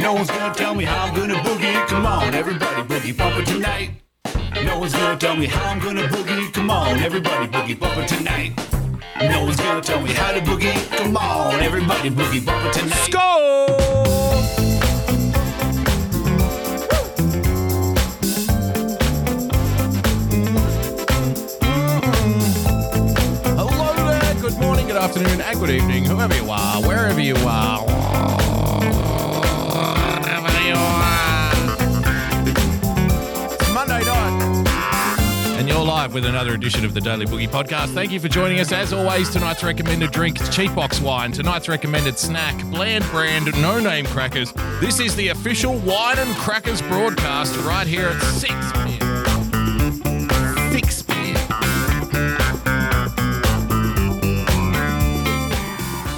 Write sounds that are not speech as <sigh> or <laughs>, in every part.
No one's gonna tell me how I'm gonna boogie. Come on, everybody, boogie bumper tonight. No one's gonna tell me how I'm gonna boogie. Come on, everybody, boogie bumper tonight. No one's gonna tell me how to boogie. Come on, everybody, boogie bumper tonight. There, good morning, good afternoon, and good evening, whoever you are, wherever you are. Live with another edition of the Daily Boogie Podcast. Thank you for joining us. As always, tonight's recommended drink, is cheap box wine. Tonight's recommended snack, bland brand, no name crackers. This is the official wine and crackers broadcast right here at 6 p.m. 6 p.m.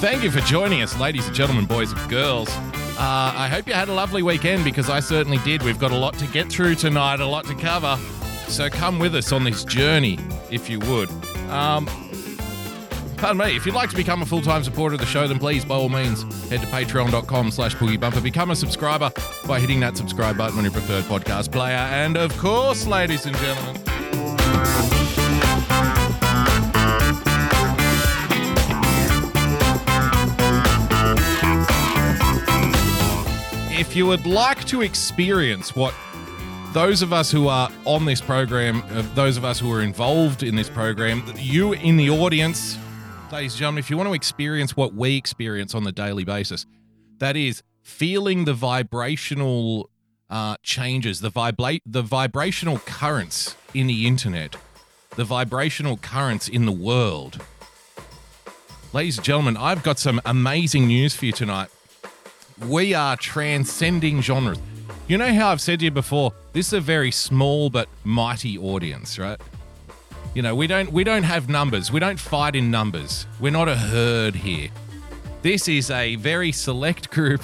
Thank you for joining us, ladies and gentlemen, boys and girls. Uh, I hope you had a lovely weekend because I certainly did. We've got a lot to get through tonight, a lot to cover. So come with us on this journey, if you would. Um, pardon me, if you'd like to become a full-time supporter of the show, then please, by all means, head to patreon.com slash boogiebumper. Become a subscriber by hitting that subscribe button on your preferred podcast player. And of course, ladies and gentlemen, if you would like to experience what those of us who are on this program, uh, those of us who are involved in this program, you in the audience, ladies and gentlemen, if you want to experience what we experience on the daily basis, that is feeling the vibrational uh, changes, the the vibrational currents in the internet, the vibrational currents in the world. Ladies and gentlemen, I've got some amazing news for you tonight we are transcending genres. You know how I've said to you before, this is a very small but mighty audience, right? You know, we don't we don't have numbers. We don't fight in numbers. We're not a herd here. This is a very select group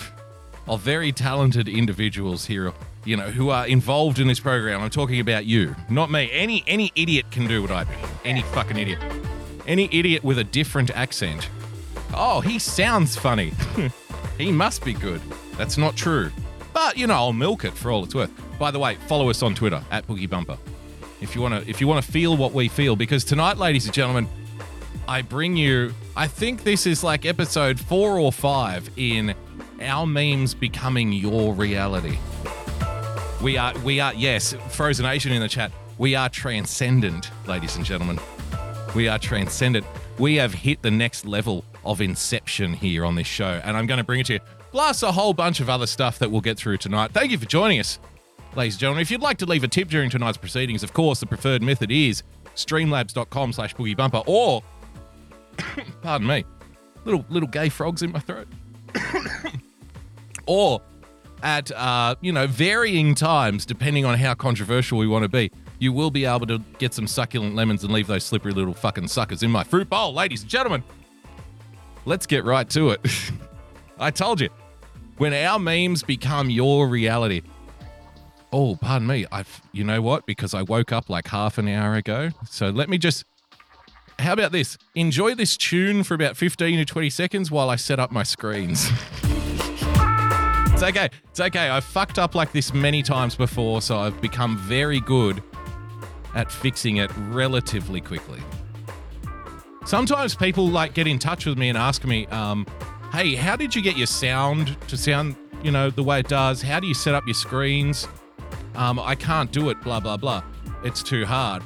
of very talented individuals here, you know, who are involved in this program. I'm talking about you, not me. Any any idiot can do what I do. Any fucking idiot. Any idiot with a different accent. Oh, he sounds funny. <laughs> He must be good. That's not true. But you know, I'll milk it for all it's worth. By the way, follow us on Twitter at Boogie Bumper. If you wanna if you wanna feel what we feel, because tonight, ladies and gentlemen, I bring you I think this is like episode four or five in our memes becoming your reality. We are we are yes, Frozen Asian in the chat. We are transcendent, ladies and gentlemen. We are transcendent. We have hit the next level of inception here on this show, and I'm going to bring it to you. Plus, a whole bunch of other stuff that we'll get through tonight. Thank you for joining us, ladies and gentlemen. If you'd like to leave a tip during tonight's proceedings, of course, the preferred method is streamlabs.com slash boogiebumper or, <coughs> pardon me, little little gay frogs in my throat. <coughs> or at, uh, you know, varying times, depending on how controversial we want to be, you will be able to get some succulent lemons and leave those slippery little fucking suckers in my fruit bowl, ladies and gentlemen. Let's get right to it. <laughs> I told you, when our memes become your reality. Oh, pardon me. I've you know what? Because I woke up like half an hour ago. So let me just. How about this? Enjoy this tune for about 15 to 20 seconds while I set up my screens. <laughs> it's okay. It's okay. I've fucked up like this many times before, so I've become very good at fixing it relatively quickly. Sometimes people like get in touch with me and ask me, um, "Hey, how did you get your sound to sound, you know, the way it does? How do you set up your screens? Um, I can't do it. Blah blah blah. It's too hard."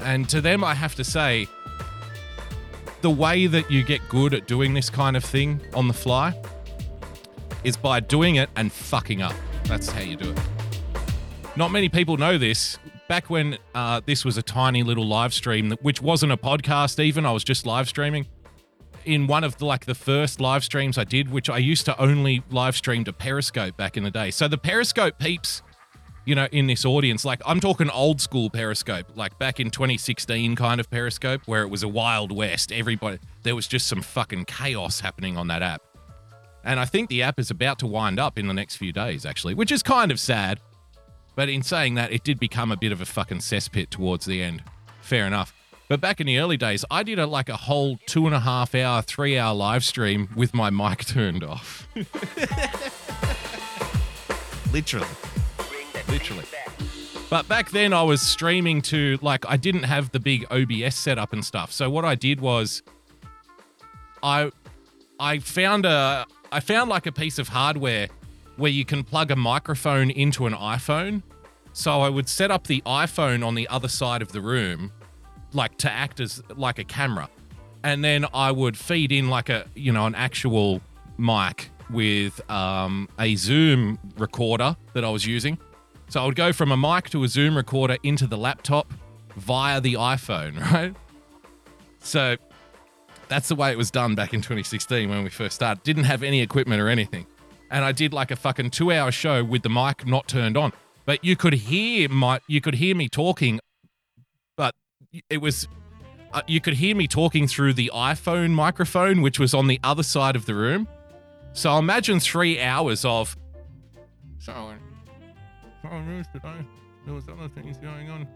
And to them, I have to say, the way that you get good at doing this kind of thing on the fly is by doing it and fucking up. That's how you do it. Not many people know this. Back when uh, this was a tiny little live stream, which wasn't a podcast even, I was just live streaming. In one of the, like the first live streams I did, which I used to only live stream to Periscope back in the day. So the Periscope peeps, you know, in this audience, like I'm talking old school Periscope, like back in 2016 kind of Periscope, where it was a wild west. Everybody, there was just some fucking chaos happening on that app. And I think the app is about to wind up in the next few days, actually, which is kind of sad. But in saying that, it did become a bit of a fucking cesspit towards the end. Fair enough. But back in the early days, I did a, like a whole two and a half hour, three hour live stream with my mic <laughs> turned off. literally, literally. But back then, I was streaming to like I didn't have the big OBS setup and stuff. So what I did was, I, I found a I found like a piece of hardware where you can plug a microphone into an iPhone. So I would set up the iPhone on the other side of the room, like to act as like a camera, and then I would feed in like a you know an actual mic with um, a Zoom recorder that I was using. So I would go from a mic to a Zoom recorder into the laptop via the iPhone, <laughs> right? So that's the way it was done back in 2016 when we first started. Didn't have any equipment or anything. And I did like a fucking two hour show with the mic not turned on. But you could hear my, you could hear me talking, it was, uh, you could hear me talking through the iPhone microphone, which was on the other side of the room. So imagine three hours of, so. There was other things going on.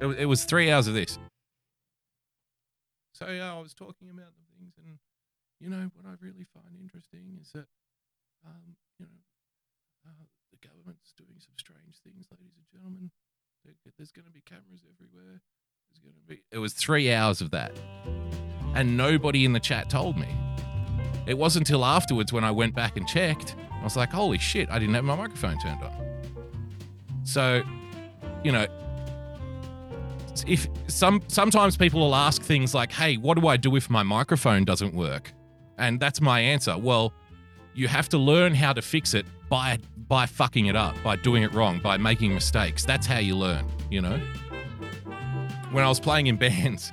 It, was- it was three hours of this. So yeah, I was talking about the things, and you know what I really find interesting is that, um, you know, uh, the government's doing some strange things, ladies and gentlemen. There- There's going to be cameras everywhere. There's going to be. It was three hours of that, and nobody in the chat told me. It wasn't until afterwards when I went back and checked. I was like, "Holy shit! I didn't have my microphone turned on." So, you know, if some sometimes people will ask things like, "Hey, what do I do if my microphone doesn't work?" And that's my answer. Well, you have to learn how to fix it by by fucking it up, by doing it wrong, by making mistakes. That's how you learn, you know? When I was playing in bands,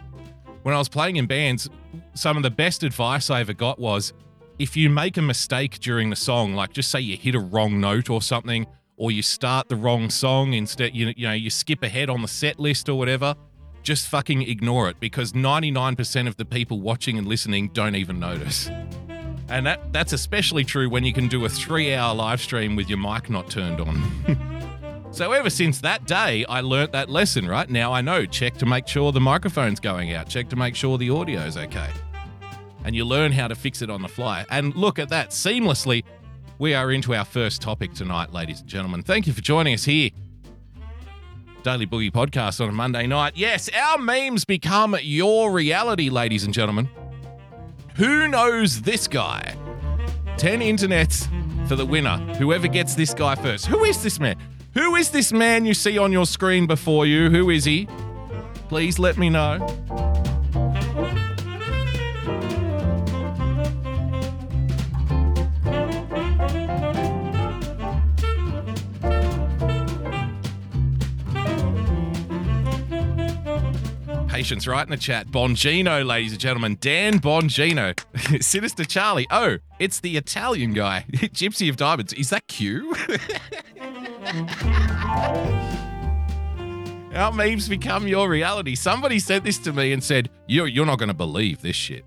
when I was playing in bands, some of the best advice I ever got was if you make a mistake during the song, like just say you hit a wrong note or something, or you start the wrong song instead, you, you know, you skip ahead on the set list or whatever, just fucking ignore it because 99% of the people watching and listening don't even notice. And that that's especially true when you can do a three hour live stream with your mic not turned on. <laughs> so ever since that day, I learnt that lesson, right? Now I know, check to make sure the microphone's going out, check to make sure the audio's okay. And you learn how to fix it on the fly. And look at that, seamlessly, we are into our first topic tonight, ladies and gentlemen. Thank you for joining us here. Daily Boogie Podcast on a Monday night. Yes, our memes become your reality, ladies and gentlemen. Who knows this guy? 10 internets for the winner. Whoever gets this guy first. Who is this man? Who is this man you see on your screen before you? Who is he? Please let me know. Patience right in the chat. Bongino, ladies and gentlemen. Dan Bongino. <laughs> Sinister Charlie. Oh, it's the Italian guy. <laughs> Gypsy of Diamonds. Is that Q? <laughs> Our memes become your reality. Somebody said this to me and said, You're, you're not going to believe this shit.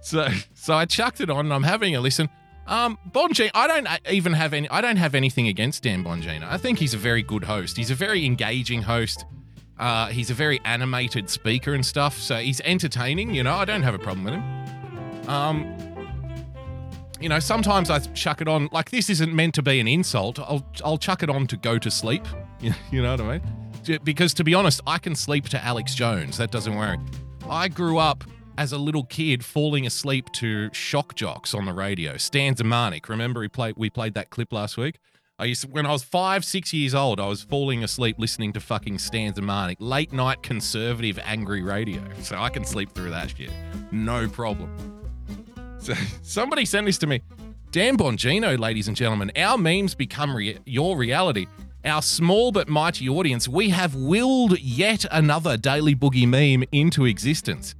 So, so I chucked it on and I'm having a listen. Um, Bongino, I don't even have any. I don't have anything against Dan Bongino. I think he's a very good host. He's a very engaging host. Uh, he's a very animated speaker and stuff, so he's entertaining. You know, I don't have a problem with him. Um, you know, sometimes I chuck it on. Like this isn't meant to be an insult. I'll I'll chuck it on to go to sleep. <laughs> You know what I mean? Because to be honest, I can sleep to Alex Jones. That doesn't worry. I grew up as a little kid falling asleep to shock jocks on the radio. Stan Zemanek. Remember played we played that clip last week? I used to, when I was five, six years old, I was falling asleep listening to fucking Stan Zemanek. Late night conservative angry radio. So I can sleep through that shit. No problem. So somebody sent this to me. Dan Bongino, ladies and gentlemen, our memes become rea- your reality. Our small but mighty audience, we have willed yet another Daily Boogie meme into existence.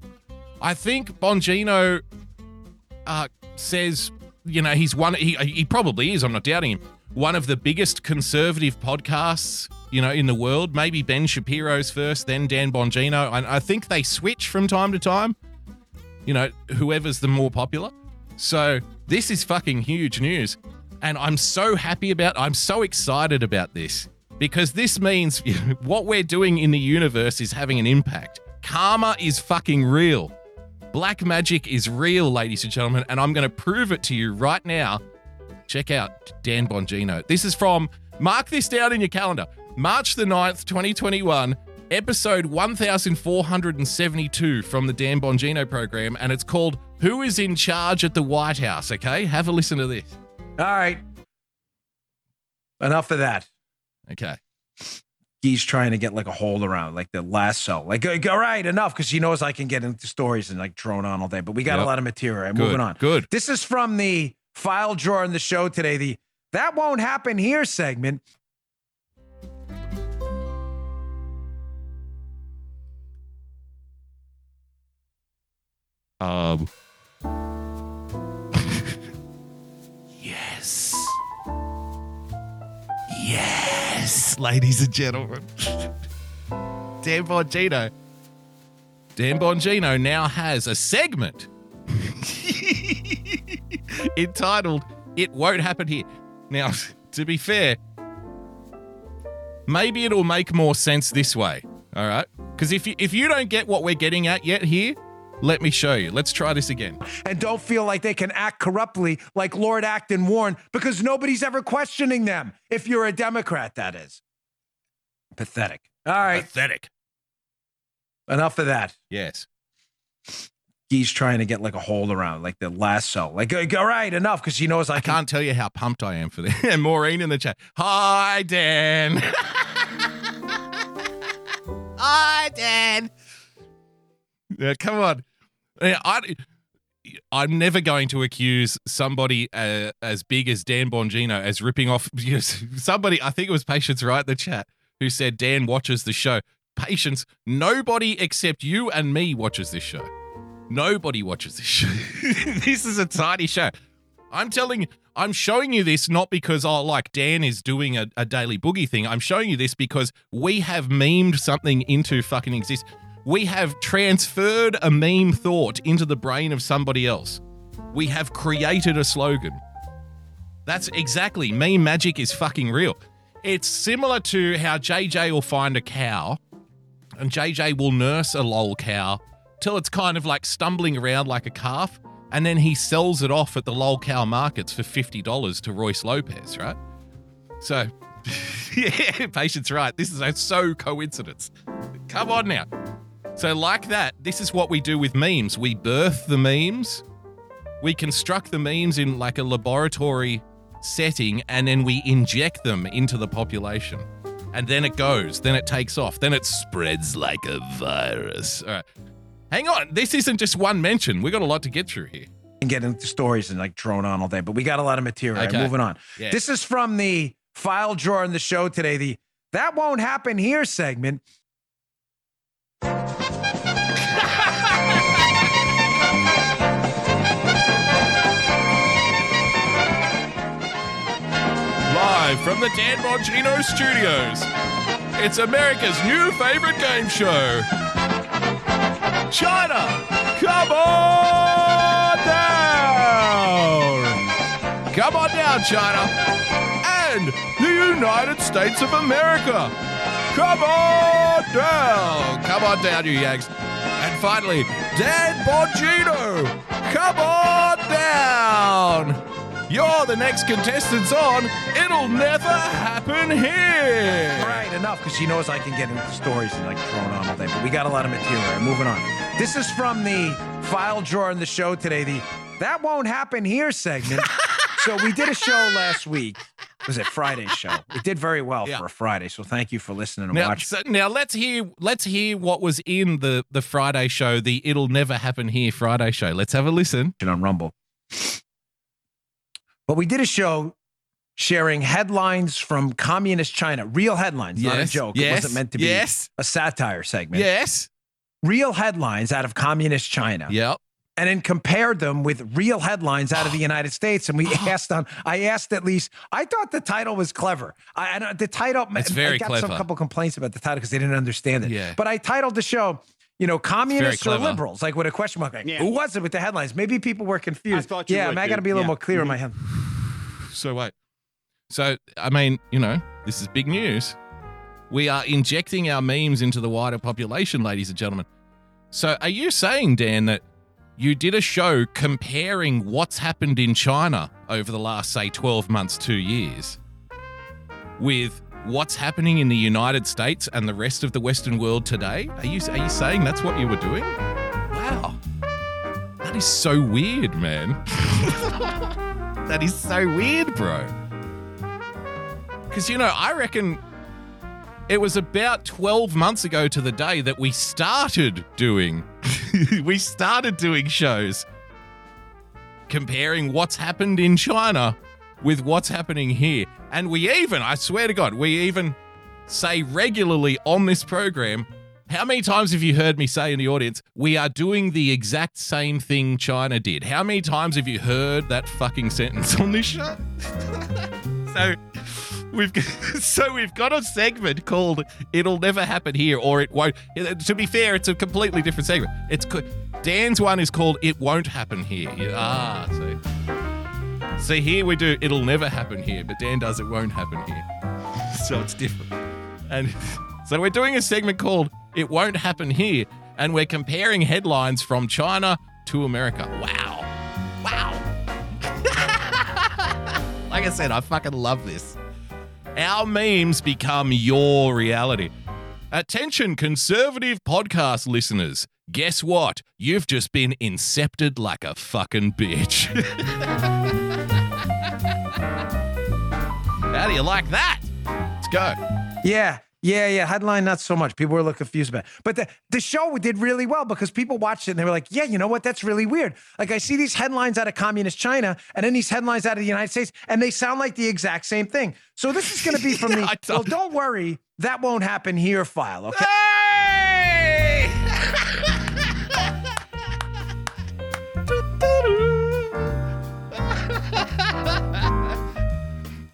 I think Bongino uh, says, you know, he's one, he, he probably is, I'm not doubting him, one of the biggest conservative podcasts, you know, in the world. Maybe Ben Shapiro's first, then Dan Bongino. I, I think they switch from time to time, you know, whoever's the more popular. So this is fucking huge news. And I'm so happy about, I'm so excited about this because this means <laughs> what we're doing in the universe is having an impact. Karma is fucking real. Black magic is real, ladies and gentlemen, and I'm going to prove it to you right now. Check out Dan Bongino. This is from Mark this down in your calendar. March the 9th, 2021, episode 1472 from the Dan Bongino program, and it's called Who is in Charge at the White House? Okay, have a listen to this. All right. Enough of that. Okay. He's trying to get like a hold around, like the lasso. Like, all right, enough, because he knows I can get into stories and like drone on all day. But we got Yep. a lot of material. Good. Moving on. Good. This is from the file drawer in the show today. The That Won't Happen Here segment. Um. yes. Yes, ladies and gentlemen. Dan Bongino. Dan Bongino now has a segment <laughs> entitled It Won't Happen Here. Now, to be fair, maybe it'll make more sense this way. All right? Because if you, if you don't get what we're getting at yet here, let me show you. Let's try this again. and don't feel like they can act corruptly like Lord Acton Warren because nobody's ever questioning them. If you're a Democrat, that is. Pathetic. All right, Pathetic. enough of that. Yes. He's trying to get like a hold around, like the lasso. Like, all right, enough, because he knows I, I can. can't tell you how pumped I am for this. <laughs> And Maureen in the chat. Hi, Dan. <laughs> Hi, Dan. Yeah, come on. I, I'm never going to accuse somebody uh, as big as Dan Bongino as ripping off <laughs> yes, somebody. I think it was Patience right the chat who said Dan watches the show. Patience, nobody except you and me watches this show. Nobody watches this show. <laughs> this is a tiny show. I'm telling I'm showing you this not because oh like Dan is doing a, a daily boogie thing. I'm showing you this because we have memed something into fucking exist. We have transferred a meme thought into the brain of somebody else. We have created a slogan. That's exactly meme magic is fucking real. It's similar to how JJ will find a cow and JJ will nurse a lol cow till it's kind of like stumbling around like a calf, and then he sells it off at the lol cow markets for fifty dollars to Royce Lopez, right? So, <laughs> yeah, patience, right? This is a so coincidence. Come on now. So, like that, this is what we do with memes. We birth the memes, we construct the memes in like a laboratory setting, and then we inject them into the population and then it goes, then it takes off, then it spreads like a virus. All right. Hang on, this isn't just one mention. We got a lot to get through here. can get into stories and like drone on all day, but we got a lot of material. Okay. Moving on. Yeah. This is from the file drawer in the show today. The That Won't Happen Here segment. Live from the Dan Bongino studios, it's America's new favorite game show. China, come on down! Come on down, China! And the United States of America! Come on down! Come on down, you Yanks. And finally, Dan Bongino! Come on down! You're the next contestants on It'll Never Happen Here! All right, enough, because she knows I can get into stories and like drone on all day, but we got a lot of material. Moving on. This is from the file drawer in the show today. The That Won't Happen Here segment. <laughs> so we did a show last week. Was it Friday's show? It did very well Yeah. for a Friday. So thank you for listening and Now, watching. so, now let's hear let's hear what was in the the Friday show, the It'll Never Happen Here Friday show. Let's have a listen. on Rumble. But we did a show sharing headlines from communist China, real headlines, not a joke. yes, it wasn't meant to be yes. a satire segment. Yes. Real headlines out of communist China. Yep. And then compared them with real headlines out of the <sighs> United States. And we <gasps> asked on, I asked at least, I thought the title was clever. I, I the title, It's very I got some couple complaints about the title because they didn't understand it. Yeah. But I titled the show, you know, communists or liberals, like with a question mark. Like, Yeah. Who was it with the headlines? Maybe people were confused. I thought you yeah, would, I got to be a little Yeah. more clear in my mm-hmm. head. So wait. So I mean, you know, this is big news. We are injecting our memes into the wider population, ladies and gentlemen. So are you saying, Dan, that you did a show comparing what's happened in China over the last, say, 12 months, two years? with what's happening in the United States and the rest of the Western world today? Are you are you saying that's what you were doing? Wow. That is so weird, man. <laughs> that is so weird, bro. Cuz you know, I reckon it was about 12 months ago to the day that we started doing <laughs> we started doing shows comparing what's happened in China with what's happening here. And we even, I swear to God, we even say regularly on this program how many times have you heard me say in the audience, we are doing the exact same thing China did? How many times have you heard that fucking sentence on this show? <laughs> so we've <laughs> so we've got a segment called "It'll Never Happen Here" or "It Won't." To be fair, it's a completely different segment. It's Dan's one is called "It Won't Happen Here." Ah, see, see here we do "It'll Never Happen Here," but Dan does "It Won't Happen Here," <laughs> so it's different. And so we're doing a segment called "It Won't Happen Here," and we're comparing headlines from China to America. Wow, wow. <laughs> like I said, I fucking love this. Our memes become your reality. Attention, conservative podcast listeners. Guess what? You've just been incepted like a fucking bitch. <laughs> How do you like that? Let's go. Yeah. Yeah, yeah. Headline, not so much. People were a little confused about it. But the, the show did really well because people watched it and they were like, yeah, you know what? That's really weird. Like, I see these headlines out of communist China and then these headlines out of the United States, and they sound like the exact same thing. So this is going to be from <laughs> the, I well, don't- don't worry, that won't happen here file, okay? Ah!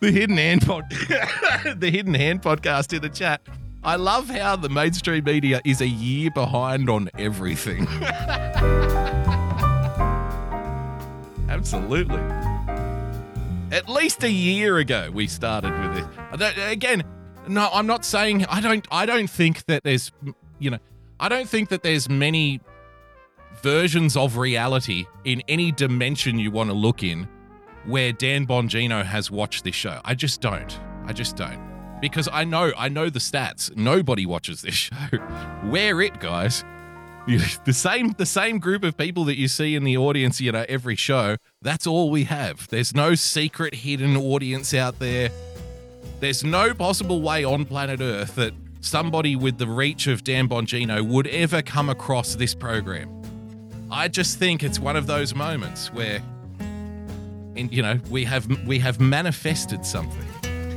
The hidden hand pod, <laughs> the hidden hand podcast in the chat. I love how the mainstream media is a year behind on everything. <laughs> Absolutely. At least a year ago, we started with it. Again, no, I'm not saying I don't. I don't think that there's, you know, I don't think that there's many versions of reality in any dimension you want to look in where Dan Bongino has watched this show. I just don't. I just don't. Because I know, I know the stats. Nobody watches this <laughs> show. Wear it, guys. <laughs> The same, the same group of people that you see in the audience, you know, every show. That's all we have. There's no secret hidden audience out there. There's no possible way on planet Earth that somebody with the reach of Dan Bongino would ever come across this program. I just think it's one of those moments where, and you know, we have we have manifested something.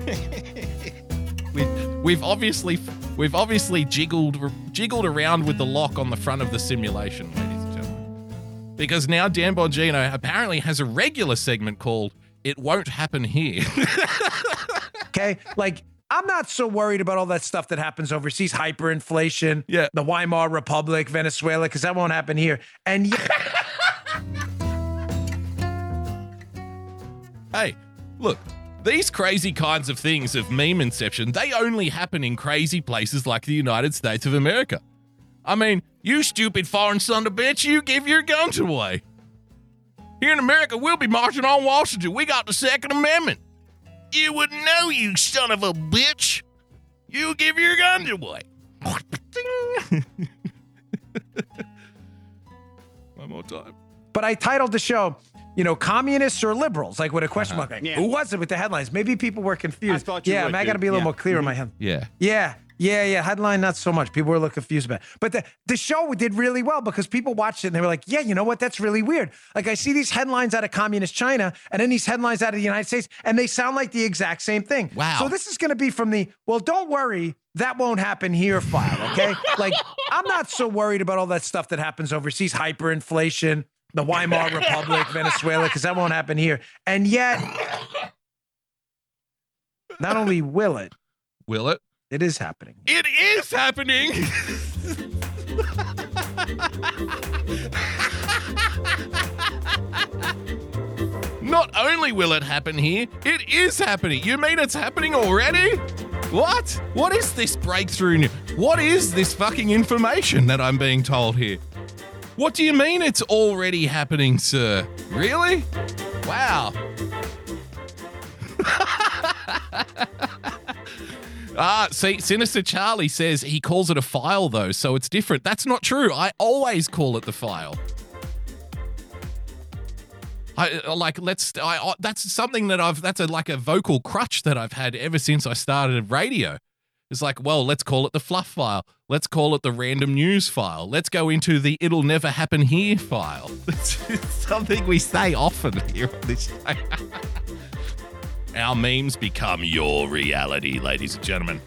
<laughs> we, we've obviously we've obviously jiggled jiggled around with the lock on the front of the simulation, ladies and gentlemen, because now Dan Bongino apparently has a regular segment called "It Won't Happen Here." <laughs> Okay. Like, I'm not so worried about all that stuff that happens overseas, hyperinflation, Yeah. the Weimar Republic, Venezuela, because that won't happen here. And yet, look, these crazy kinds of things of meme inception, they only happen in crazy places like the United States of America. I mean, you stupid foreign son of a bitch, you give your guns away. Here in America, we'll be marching on Washington. We got the Second Amendment. You wouldn't know, you son of a bitch. You give your guns away. <laughs> One more time. but I titled the show, you know, communists or liberals, like with a question uh-huh. mark. Like, Yeah. Who was it with the headlines? Maybe people were confused. I thought you yeah, would I got to be a little Yeah. more clear in my mm-hmm. head. Yeah. Yeah. Yeah, yeah. Headline, not so much. People were a little confused about it. But the, the show did really well because people watched it and they were like, yeah, you know what? That's really weird. Like, I see these headlines out of communist China and then these headlines out of the United States, and they sound like the exact same thing. Wow. So this is going to be from the, well, don't worry, that won't happen here file, okay? like, I'm not so worried about all that stuff that happens overseas, hyperinflation, the Weimar <laughs> Republic, Venezuela, because that won't happen here. And yet, not only will it, Will it? it is happening. It is happening. <laughs> Not only will it happen here, it is happening. You mean it's happening already? What? What is this breakthrough? What is this fucking information that I'm being told here? What do you mean it's already happening, sir? Really? Wow. <laughs> Ah, see, Sinister Charlie says he calls it a file though, so it's different. That's not true. I always call it the file. I uh, like let's. I, I that's something that I've. That's a like a vocal crutch that I've had ever since I started radio. It's like, well, let's call it the fluff file. Let's call it the random news file. Let's go into the it'll never happen here file. <laughs> It's something we say often here on this show. <laughs> Our memes become your reality, ladies and gentlemen.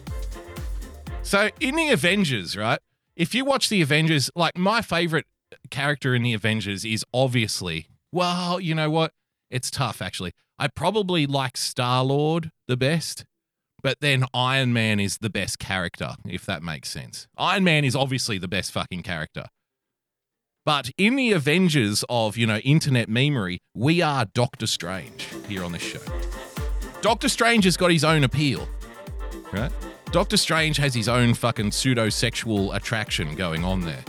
So, in the Avengers, right? If you watch the Avengers, like my favorite character in the Avengers is obviously, well, you know what? It's tough, actually. I probably like Star Lord the best, but then Iron Man is the best character, if that makes sense. Iron Man is obviously the best fucking character. But in the Avengers of, you know, internet memery, we are Doctor Strange here on this show. Doctor Strange has got his own appeal, right? Doctor Strange has his own fucking pseudo sexual attraction going on there.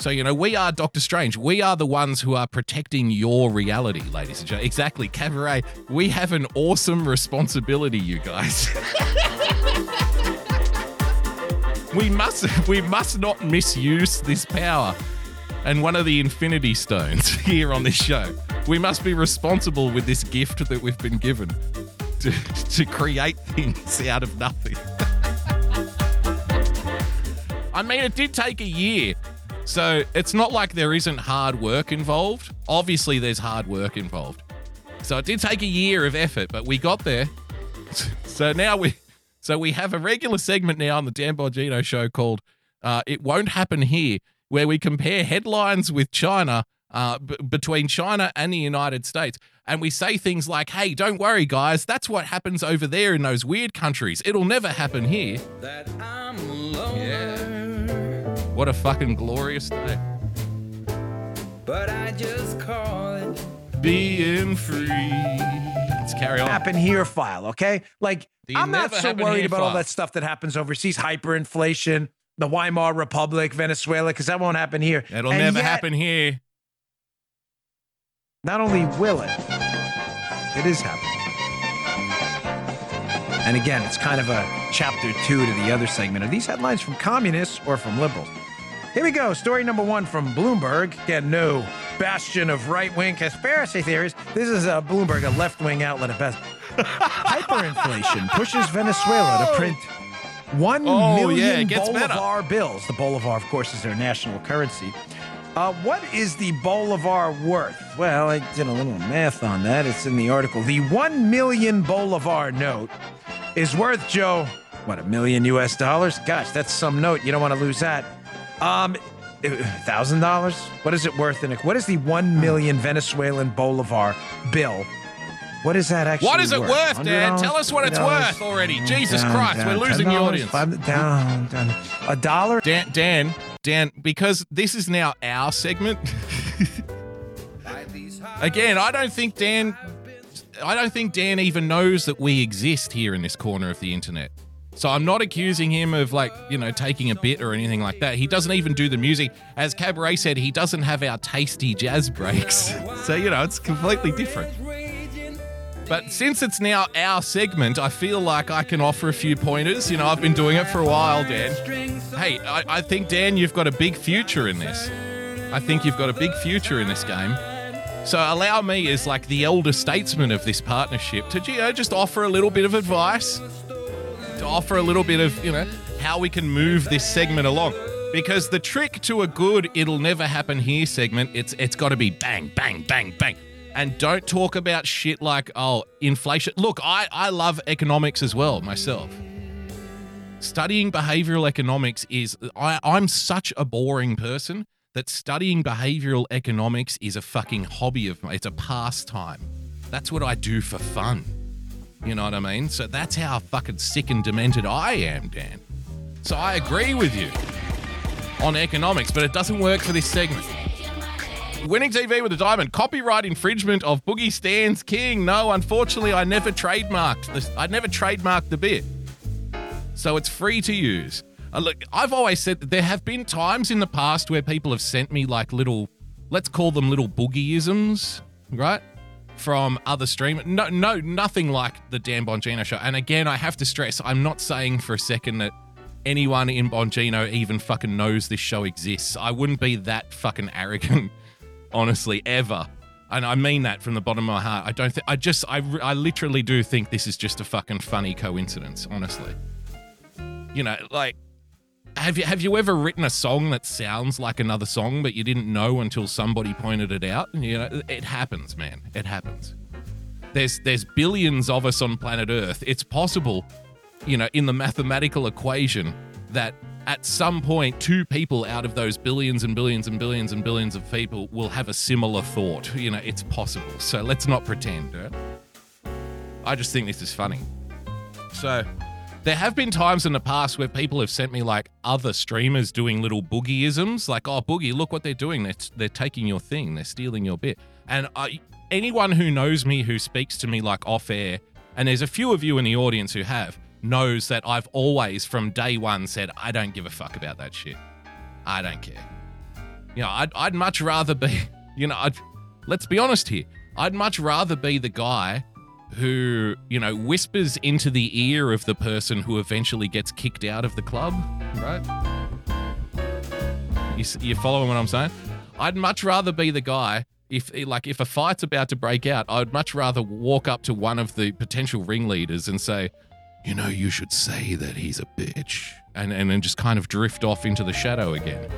So, you know, we are Doctor Strange. We are the ones who are protecting your reality, ladies and gentlemen. Exactly. Cabaret, we have an awesome responsibility, you guys. <laughs> we must we must not misuse this power and one of the infinity stones <laughs> here on this show. We must be responsible with this gift that we've been given to, to create things out of nothing. <laughs> I mean, it did take a year. So it's not like there isn't hard work involved. Obviously, there's hard work involved. So it did take a year of effort, but we got there. <laughs> So now we, so we have a regular segment now on the Dan Bongino show called uh, "It Won't Happen Here," where we compare headlines with China uh, b- between China and the United States. And we say things like, hey, don't worry, guys, that's what happens over there in those weird countries. It'll never happen here. Yeah. What a fucking glorious day. But I just call it Being free. Let's carry on. happen here file, okay? Like, The I'm not so worried here about all that stuff that happens overseas, hyperinflation, the Weimar Republic, Venezuela, because that won't happen here. It'll And never yet, happen here. Not only will it, it is happening. And again, it's kind of a chapter two to the other segment. Are these headlines from communists or from liberals? Here we go. Story number one from Bloomberg. Again, no bastion of right wing conspiracy theories. This is a Bloomberg, a left wing outlet at best. <laughs> Hyperinflation pushes Venezuela to print one Oh, million yeah, gets better. Bolivar bills. The Bolivar, of course, is their national currency. Uh, what is the Bolivar worth? Well, I did a little math on that. It's in the article. The one million Bolivar note is worth, Joe, what, a million US dollars? Gosh, that's some note. You don't want to lose that. Um, thousand dollars? What is it worth in a, what is the one million Venezuelan Bolivar bill? What is that actually? What is it worth, Dan? $100? Tell us what it's worth already. Jesus Christ, down, we're losing the $10, audience. Five, down, down. A dollar? Dan, Dan, Dan, because this is now our segment. <laughs> Again, I don't think Dan, I don't think Dan even knows that we exist here in this corner of the internet. So I'm not accusing him of like, you know, taking a bit or anything like that. He doesn't even do the music. As Cabaret said, he doesn't have our tasty jazz breaks. <laughs> So, you know, it's completely different. But since it's now our segment, I feel like I can offer a few pointers. You know, I've been doing it for a while, Dan. Hey, I, I think, Dan, you've got a big future in this. I think you've got a big future in this game. So allow me, as like the elder statesman of this partnership, to you know, just offer a little bit of advice, to offer a little bit of, you know, how we can move this segment along. Because the trick to a good "it'll never happen here" segment, it's it's got to be bang, bang, bang, bang, and don't talk about shit like oh inflation. Look, I I love economics as well myself. Studying behavioral economics is I, I'm such a boring person that studying behavioral economics is a fucking hobby of mine. It's a pastime. That's what I do for fun. You know what I mean? So that's how fucking sick and demented I am, Dan. So I agree with you on economics, but it doesn't work for this segment. Winning TV with a diamond. Copyright infringement of Boogie Stands King. No, unfortunately, I never trademarked this. I never trademarked the bit, so it's free to use. Uh, look, I've always said that there have been times in the past where people have sent me like little, let's call them little boogieisms, right? From other stream. No, no, nothing like the Dan Bongino show. And again, I have to stress, I'm not saying for a second that anyone in Bongino even fucking knows this show exists. I wouldn't be that fucking arrogant, <laughs> honestly, ever. And I mean that from the bottom of my heart. I don't think, I just, I, I literally do think this is just a fucking funny coincidence, honestly. You know, like, have you have you ever written a song that sounds like another song but you didn't know until somebody pointed it out? You know, it happens, man. It happens. There's there's billions of us on planet Earth. It's possible, you know, in the mathematical equation that at some point two people out of those billions and billions and billions and billions of people will have a similar thought. You know, it's possible. So let's not pretend. Right? I just think this is funny. So there have been times in the past where people have sent me like other streamers doing little boogieisms, like, "Oh, boogie, look what they're doing. They're they're taking your thing. They're stealing your bit." And I, anyone who knows me, who speaks to me like off air, and there's a few of you in the audience who have, knows that I've always, from day one, said, "I don't give a fuck about that shit. I don't care." You know, I'd I'd much rather be, <laughs> you know, I'd let's be honest here. I'd much rather be the guy who, you know, whispers into the ear of the person who eventually gets kicked out of the club, right? You, you following what I'm saying? I'd much rather be the guy if like if a fight's about to break out, I'd much rather walk up to one of the potential ringleaders and say, "You know, you should say that he's a bitch." And and then just kind of drift off into the shadow again.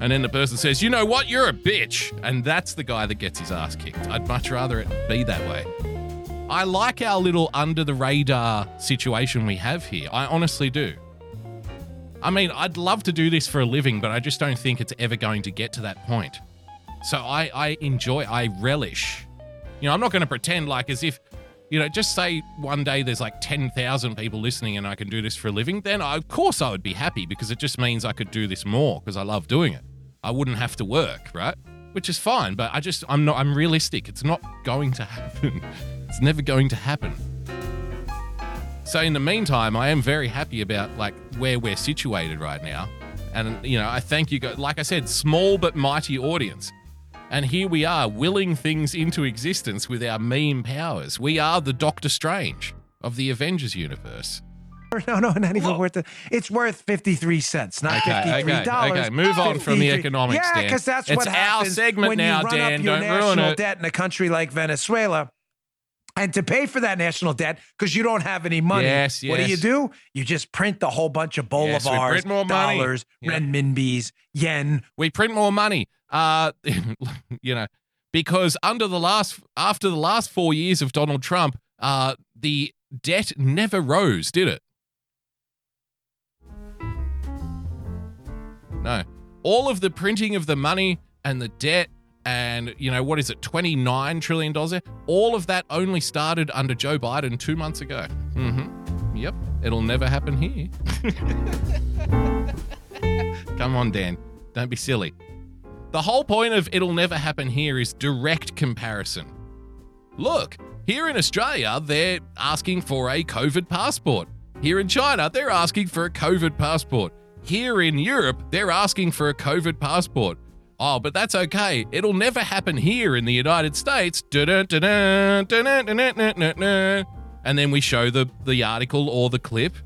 And then the person says, "You know what? You're a bitch." And that's the guy that gets his ass kicked. I'd much rather it be that way. I like our little under the radar situation we have here. I honestly do. I mean, I'd love to do this for a living, but I just don't think it's ever going to get to that point. So I, I enjoy, I relish. You know, I'm not going to pretend like as if, you know, just say one day there's like 10,000 people listening and I can do this for a living, then I, of course I would be happy because it just means I could do this more because I love doing it. I wouldn't have to work, right? Which is fine, but I just, I'm not, I'm realistic. It's not going to <laughs> happen. It's never going to happen. So in the meantime, I am very happy about like where we're situated right now. And you know, I thank you guys. Like I said, small but mighty audience. And here we are, willing things into existence with our meme powers. We are the Doctor Strange of the Avengers universe. <laughs> No, no, not even worth it. It's worth 53 cents, not Okay, $53. okay, okay. Move on from the 53 economics, Yeah, because that's It's what our happens segment when now, you run Dan. up your Don't ruin national it. debt in a country like Venezuela. And to pay for that national debt, because you don't have any money, Yes, yes. what do you do? You just print the whole bunch of bolivars, Yes, we more money. dollars, Yeah. renminbis, yen. we print more money. Uh, <laughs> you know, because under the last after the last four years of Donald Trump, uh, the debt never rose, did it? No. All of the printing of the money and the debt and you know what is it 29 trillion dollars? All of that only started under joe biden two months ago. Mm-hmm. Yep it'll never happen here. <laughs> Come on dan. Don't be silly. The whole point of it'll never happen here is direct comparison. Look here in australia they're asking for a covid passport. Here in china they're asking for a covid passport. Here in europe they're asking for a covid passport Oh, but that's okay. It'll never happen here in the United States. And then we show the, the article or the clip.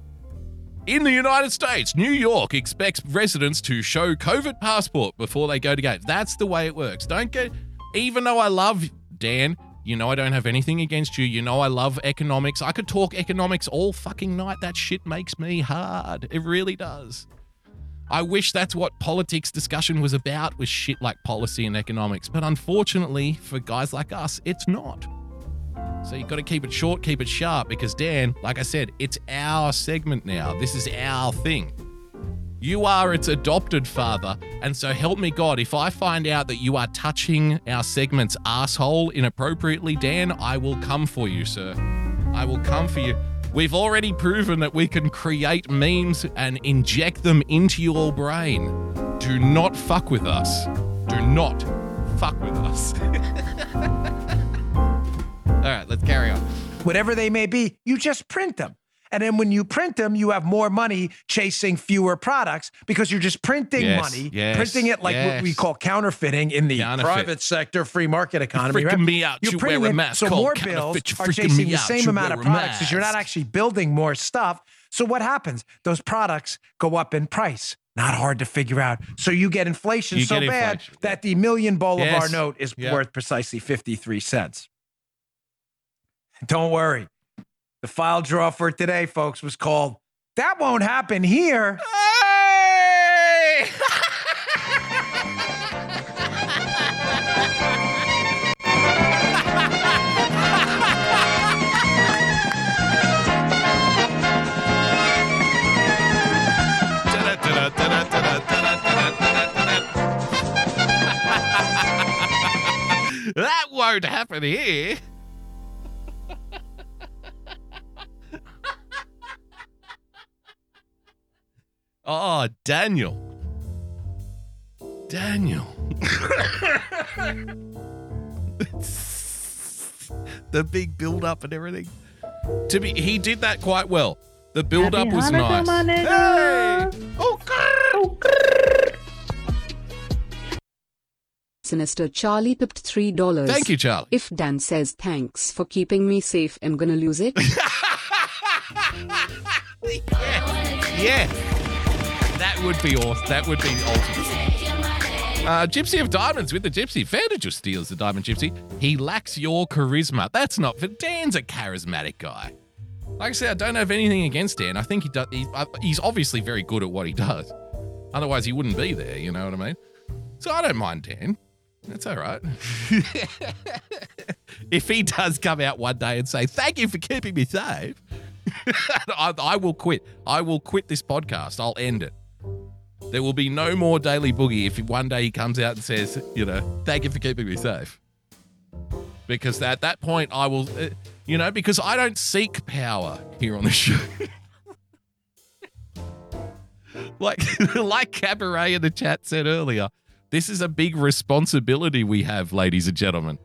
In the United States, New York expects residents to show COVID passport before they go to gate. That's the way it works. Don't get, even though I love Dan, you know I don't have anything against you. You know I love economics. I could talk economics all fucking night. That shit makes me hard. It really does. I wish that's what politics discussion was about, was shit like policy and economics. But unfortunately, for guys like us, it's not. So you've got to keep it short, keep it sharp, because Dan, like I said, it's our segment now. This is our thing. You are its adopted father, and so help me God, if I find out that you are touching our segment's asshole inappropriately, Dan, I will come for you, sir. I will come for you. We've already proven that we can create memes and inject them into your brain. Do not fuck with us. Do not fuck with us. <laughs> All right, let's carry on. whatever they may be, you just print them. And then when you print them, you have more money chasing fewer products because you're just printing Yes, money, yes, printing it like what we call counterfeiting in the Counterfeit. private sector, free market economy. freaking right? me out. You're You printing wear a mask so more bills You're chasing the same amount of products because you're not actually building more stuff. So what happens? Those products go up in price. Not hard to figure out. So you get inflation You so get bad inflation, that the million Bolivar Yes. note is Yeah. worth precisely 53 cents. Don't worry. The file draw for today, folks, was called That Won't Happen Here. Hey! <laughs> that won't happen here. Oh, Daniel. Daniel. <laughs> the big build up and everything. To be he did that quite well. The build up was Hanukkah, nice. my nigga. Hey! Oh, grrr. Sinister Charlie pipped three dollars. Thank you, Charlie. If Dan says thanks for keeping me safe, I'm gonna lose it. <laughs> Yeah. That would be awesome. That would be ultimate. Uh, Gypsy of Diamonds with the Gypsy. Vander just steals the Diamond Gypsy. He lacks your charisma. That's not for Dan's a charismatic guy. Like I said, I don't have anything against Dan. I think he does. He, uh, he's obviously very good at what he does. Otherwise, he wouldn't be there. You know what I mean? So I don't mind Dan. That's all right. <laughs> if he does come out one day and say, "Thank you for keeping me safe," <laughs> I, I will quit. I will quit this podcast. I'll end it. There will be no more Daily Boogie if one day he comes out and says, you know, thank you for keeping me safe. Because at that point, I will, uh, you know, because I don't seek power here on the show. <laughs> like, <laughs> like Cabaret in the chat said earlier, this is a big responsibility we have, ladies and gentlemen.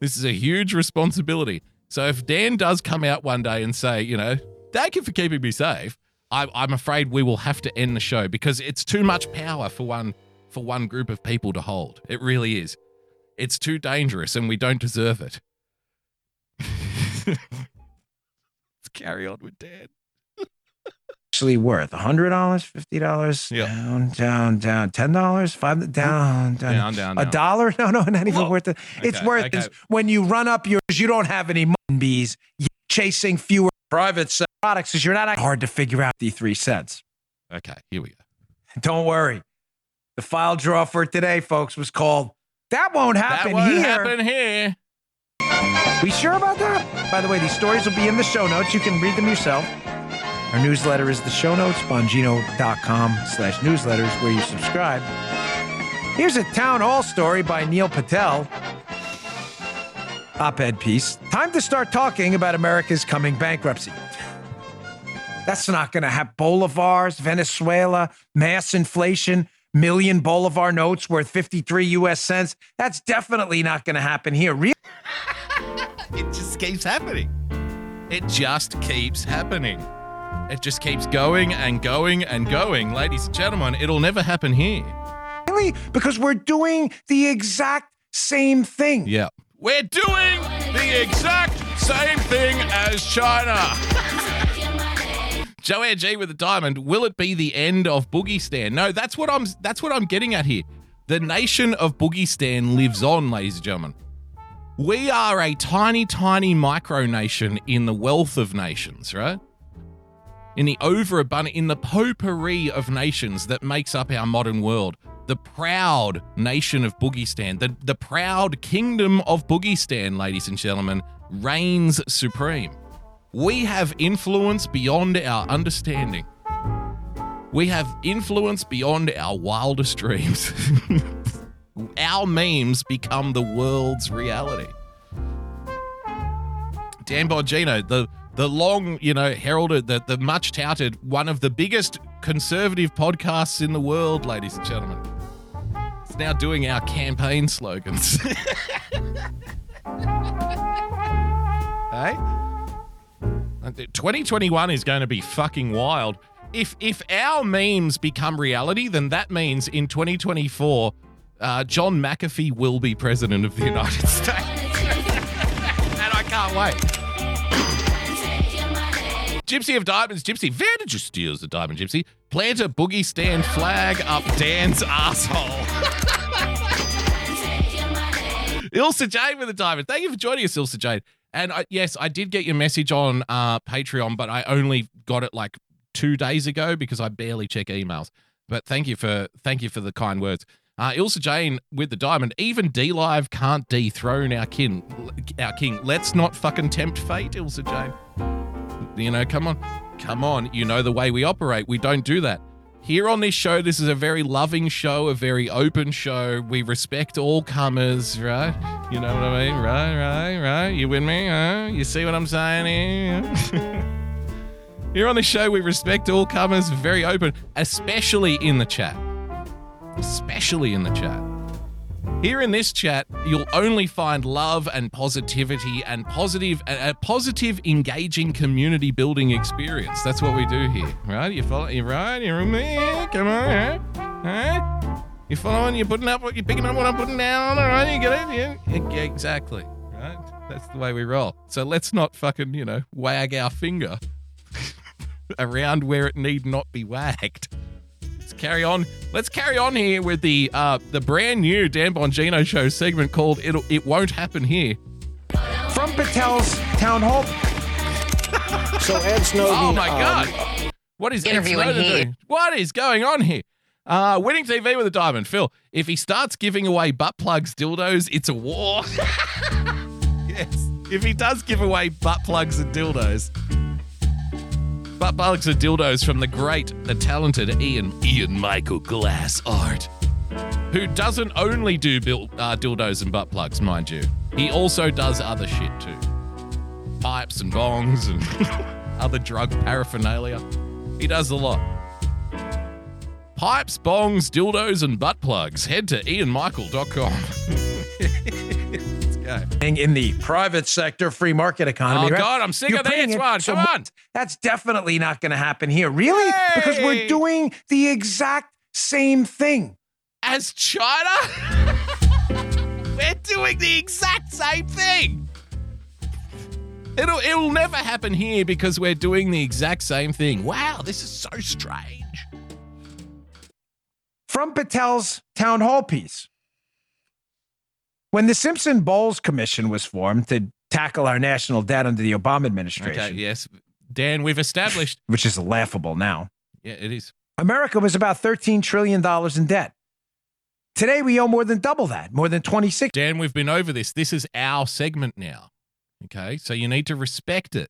This is a huge responsibility. So if Dan does come out one day and say, you know, thank you for keeping me safe, I, I'm afraid we will have to end the show because it's too much power for one for one group of people to hold. It really is. It's too dangerous, and we don't deserve it. Let's carry on with Dan. Actually worth $100, $50, Yep. down, down, down, $10, 5 down, down, Down, down, A dollar? <laughs> No, no, not even Whoa. worth it. It's Okay, worth okay. is when you run up yours, you don't have any mutton bees. You're chasing fewer private se- products because you're not hard to figure out the three cents. Okay, here we go. Don't worry. The file draw for today, folks, was called That Won't Happen Here. that won't Here. happen here. We sure about that? By the way, these stories will be in the show notes. You can read them yourself. Our newsletter is the show notes, bongino.com slash newsletters, where you subscribe. Here's a town hall story by Neil Patel. Op-ed piece. Time to start talking about America's coming bankruptcy. That's not going to have bolivars, Venezuela, mass inflation, million bolivar notes worth 53 US cents. That's definitely not going to happen here. Real It just keeps happening. It just keeps happening. It just keeps going and going and going. Ladies and gentlemen, it'll never happen here. Really? Because we're doing the exact same thing. Yeah. We're doing the exact same thing as China. <laughs> Joanne G with a diamond. Will it be the end of Boogie Stan? No, that's what I'm that's what I'm getting at here. The nation of Boogie Stan lives on, ladies and gentlemen. We are a tiny, tiny micronation in the wealth of nations, right? In the overabundant, in the potpourri of nations that makes up our modern world. The proud nation of Boogiestan, the, the proud kingdom of Boogiestan, ladies and gentlemen, reigns supreme. We have influence beyond our understanding. We have influence beyond our wildest dreams. <laughs> our memes become the world's reality. Dan Bongino, the the long, you know, heralded, the, the much touted, one of the biggest conservative podcasts in the world, ladies and gentlemen. It's now doing our campaign slogans. <laughs> hey? 2021 is going to be fucking wild. If if our memes become reality, then that means in 2024, uh, John McAfee will be president of the United <laughs> States, and I can't wait. Gypsy of Diamonds, Gypsy, where did you steal the diamond, Gypsy? Plant a boogie stand flag up Dan's asshole. <laughs> Ilsa Jade with a diamond. Thank you for joining us, Ilsa Jade. And I, yes, I did get your message on uh, Patreon, but I only got it like two days ago because I barely check emails. But thank you for thank you for the kind words. Uh, Ilsa Jane with the diamond. Even D Live can't dethrone our king. Our king. Let's not fucking tempt fate, Ilsa Jane. You know, come on, come on. You know the way we operate. We don't do that. Here on this show, this is a very loving show, a very open show. We respect all comers, right? You know what I mean? Right, right, right. You with me? Huh? You see what I'm saying here? <laughs> Here on the show, we respect all comers, very open, especially in the chat. Especially in the chat. Here in this chat, you'll only find love and positivity and positive, a, positive, engaging community building experience. That's what we do here, right? You follow, you right? You're me? Come on, huh? Huh? You following? You're putting up what you're picking up what I'm putting down? All right, you get it? Yeah, exactly. Right? That's the way we roll. So let's not fucking, you know, wag our finger <laughs> around where it need not be wagged. Let's carry on. Let's carry on here with the uh, the brand new Dan Bongino show segment called "It'll It Won't Happen Here." From Patel's town hall. <laughs> So Ed Snowden. Oh my um, god! What is Ed interviewing Snowden here. doing? What is going on here? Uh, winning TV with a diamond. Phil, if he starts giving away butt plugs, dildos, it's a war. <laughs> yes, if he does give away butt plugs and dildos. Butt plugs and dildos from the great, the talented Ian Ian Michael Glass Art, who doesn't only do uh, dildos and butt plugs, mind you. He also does other shit too, pipes and bongs and <laughs> other drug paraphernalia. He does a lot. Pipes, bongs, dildos, and butt plugs. Head to ianmichael.com. Let's in the private sector, free market economy. Oh, right? God, I'm sick You're of this putting it- one. so Come on. That's definitely not going to happen here. Really? Because we're doing the exact same thing. As China, <laughs> we're doing the exact same thing. It'll it'll never happen here because we're doing the exact same thing. Wow, this is so strange. From Patel's town hall piece. When the Simpson Bowles Commission was formed to tackle our national debt under the Obama administration, Okay, yes. Dan, we've established. <laughs> which is laughable now, Yeah, it is. America was about $13 trillion in debt. Today, we owe more than double that, more than 26. Dan, we've been over this. This is our segment now. Okay. So you need to respect it.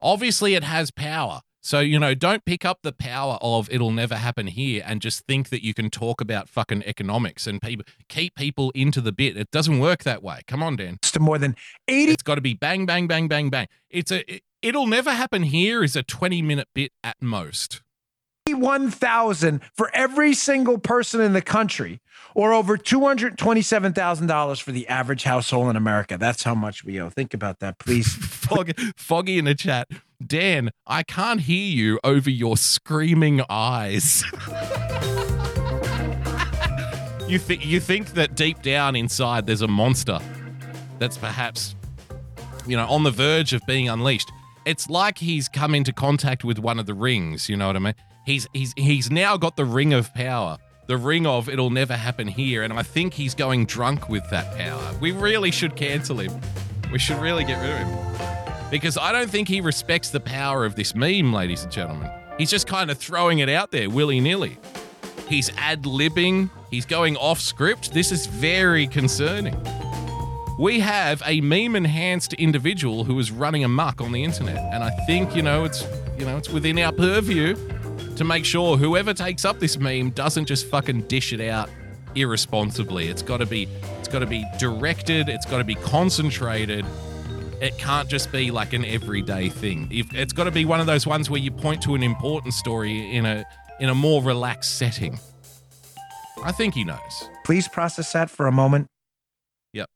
Obviously, it has power. So, you know, don't pick up the power of it'll never happen here and just think that you can talk about fucking economics and people keep people into the bit. It doesn't work that way. Come on, Dan. to more than 80 It's got to be bang, bang, bang, bang, bang. It's a, it, it'll never happen here is a 20 minute bit at most. 81,000 for every single person in the country or over $227,000 for the average household in America. That's how much we owe. Think about that, please. <laughs> Foggy, foggy in the chat. Dan, I can't hear you over your screaming eyes. <laughs> you think you think that deep down inside there's a monster that's perhaps you know on the verge of being unleashed. It's like he's come into contact with one of the rings, you know what I mean? He's he's he's now got the ring of power. The ring of it'll never happen here and I think he's going drunk with that power. We really should cancel him. We should really get rid of him because I don't think he respects the power of this meme, ladies and gentlemen. He's just kind of throwing it out there willy nilly. He's ad libbing, he's going off script. This is very concerning. We have a meme enhanced individual who is running amok on the internet, and I think you know it's you know it's within our purview to make sure whoever takes up this meme doesn't just fucking dish it out irresponsibly. It's got to be it's got to be directed, it's got to be concentrated. It can't just be like an everyday thing. It's got to be one of those ones where you point to an important story in a in a more relaxed setting. I think he knows. please process that for a moment. Yep.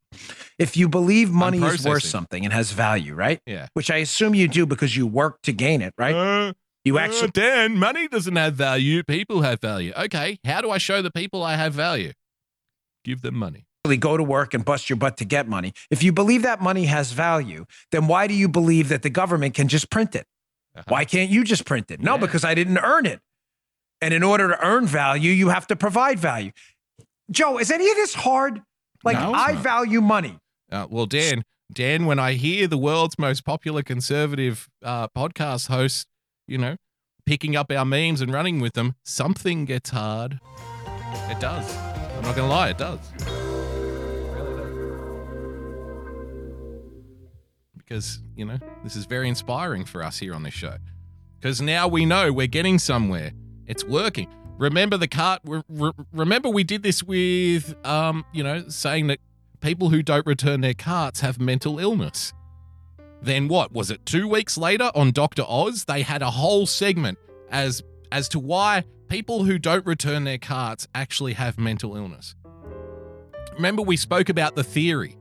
If you believe money is worth something and has value, right? Yeah. Which I assume you do because you work to gain it, right? Uh, You uh, actually Dan, money doesn't have value. People have value. Okay, how do I show the people I have value? Give them money. Go to work and bust your butt to get money. If you believe that money has value, then why do you believe that the government can just print it? Uh-huh. Why can't you just print it? No, Yeah. because I didn't earn it. And in order to earn value, you have to provide value. Joe, is any of this hard? Like, No, I not. value money. Uh, well, Dan, Dan, when I hear the world's most popular conservative uh, podcast host, you know, picking up our memes and running with them, something gets hard. It does. I'm not going to lie, it does. Because, you know, this is very inspiring for us here on this show. Because now we know we're getting somewhere. It's working. Remember the cart. re- re- Remember we did this with, um, you know, saying that people who don't return their carts have mental illness. Then what was it? Two weeks later on Doctor Oz, they had a whole segment as as to why people who don't return their carts actually have mental illness. Remember we spoke about the theory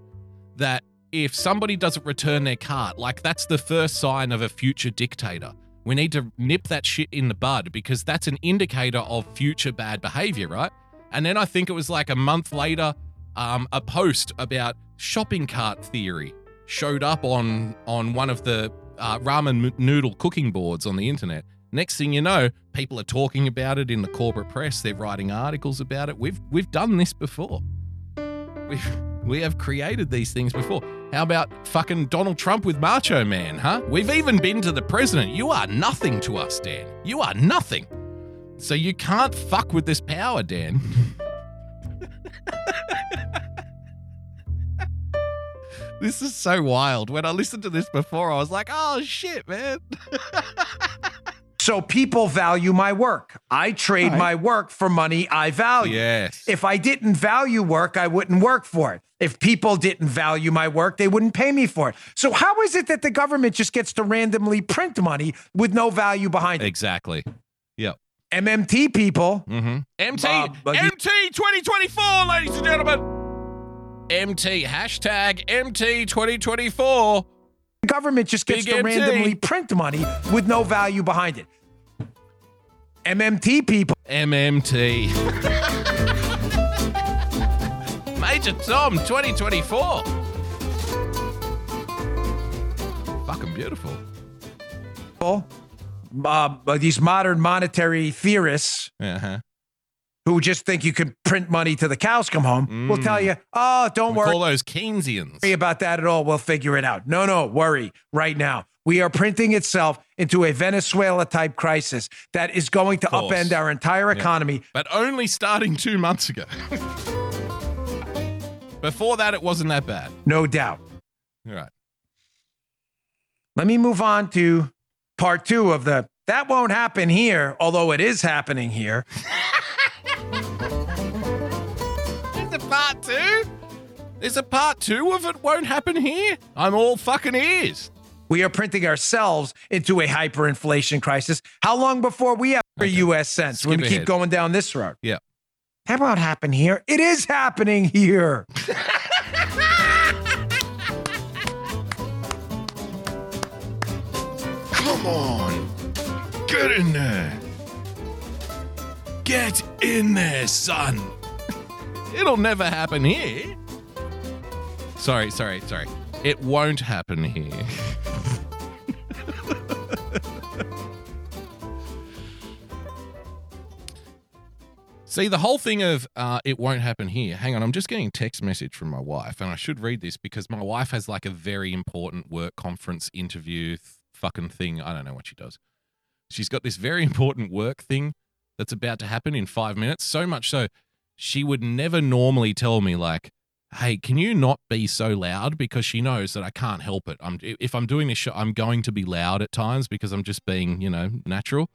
that if somebody doesn't return their cart, like that's the first sign of a future dictator. We need to nip that shit in the bud because that's an indicator of future bad behavior, right? And then I think it was like a month later, um, a post about shopping cart theory showed up on on one of the uh, ramen noodle cooking boards on the internet. Next thing you know, people are talking about it in the corporate press. They're writing articles about it. We've we've done this before. We've we have created these things before. How about fucking Donald Trump with Macho Man, huh? We've even been to the president. You are nothing to us, Dan. You are nothing. So you can't fuck with this power, Dan. <laughs> this is so wild. When I listened to this before, I was like, oh shit, man. <laughs> So people value my work. I trade my work for money I value. yes. If I didn't value work, I wouldn't work for it. If people didn't value my work, they wouldn't pay me for it. So how is it that the government just gets to randomly print money with no value behind it? exactly. Yep. MMT people, Mm-hmm. MT, Uh, but MT 2024, ladies and gentlemen. MT, hashtag MT 2024. the government just gets Big to MT. randomly print money with no value behind it. MMT people, MMT. <laughs> Major Tom 2024. Fucking beautiful. uh, these modern monetary theorists Uh-huh. who just think you can print money till the cows come home will tell you, oh, don't We worry. All those Keynesians. worry about that at all. We'll figure it out. No, no, worry right now. We are printing itself into a Venezuela type crisis that is going to upend our entire economy. But only starting two months ago. <laughs> Before that, it wasn't that bad. No doubt. All right. Let me move on to part two of the that won't happen here, although it is happening here. There's a part two? There's a part two of it won't happen here? I'm all fucking ears. We are printing ourselves into a hyperinflation crisis. How long before we have a Okay. US cents we keep going down this road? Yeah. That won't happen here. It is happening here. Come on. Get in there. Get in there, son. It'll never happen here. Sorry, sorry, sorry. It won't happen here. <laughs> See, the whole thing of uh, it won't happen here. Hang on, I'm just getting a text message from my wife, and I should read this because my wife has like a very important work conference interview th- fucking thing. I don't know what she does. She's got this very <laughs> important work thing that's about to happen in five minutes. So much so, she would never normally tell me like, "Hey, can you not be so loud?" Because she knows that I can't help it. I'm if I'm doing this show, I'm going to be loud at times because I'm just being, you know, natural.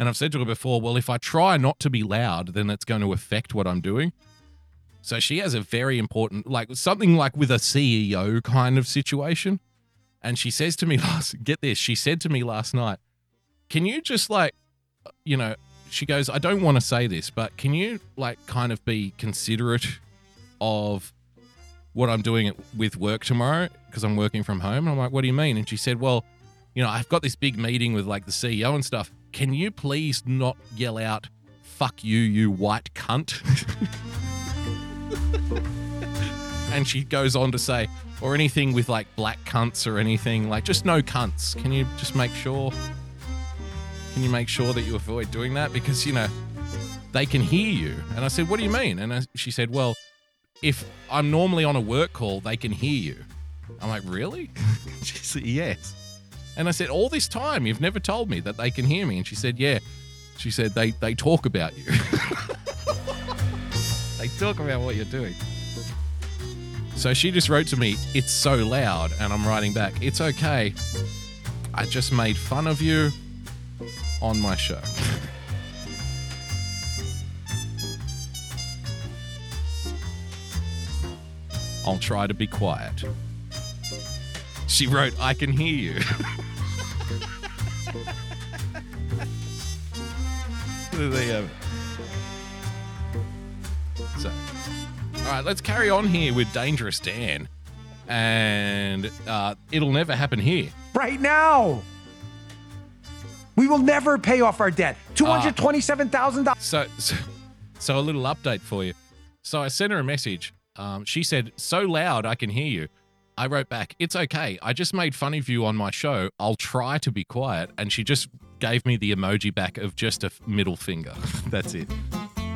And I've said to her before, well, if I try not to be loud, then it's going to affect what I'm doing. So she has a very important, like something like with a CEO kind of situation. And she says to me <laughs> last, get this, she said to me last night, can you just like, you know, she goes, I don't want to say this, but can you like kind of be considerate of what I'm doing with work tomorrow because I'm working from home. And I'm like, what do you mean? And she said, well, you know, I've got this big meeting with like the CEO and stuff. Can you please not yell out, fuck you, you white cunt? <laughs> and she goes on to say, or anything with like black cunts or anything, like just no cunts. Can you just make sure? Can you make sure that you avoid doing that? Because, you know, they can hear you. And I said, what do you mean? And I, she said, well, if I'm normally on a work call, they can hear you. I'm like, really? <laughs> she said, yes. And I said, all this time, you've never told me that they can hear me. And she said, yeah. She said, they, they talk about you. <laughs> they talk about what you're doing. So she just wrote to me, it's so loud. And I'm writing back, it's okay. I just made fun of you on my show. <laughs> I'll try to be quiet. She wrote, I can hear you. <laughs> there you have it. So, all right, let's carry on here with Dangerous Dan. And uh, it'll never happen here. Right now. We will never pay off our debt. $227,000. So, so, so a little update for you. So I sent her a message. Um, she said, "So loud, I can hear you." I wrote back, "It's okay. I just made fun of you on my show. I'll try to be quiet." And she just gave me the emoji back of just a middle finger. <laughs> That's it.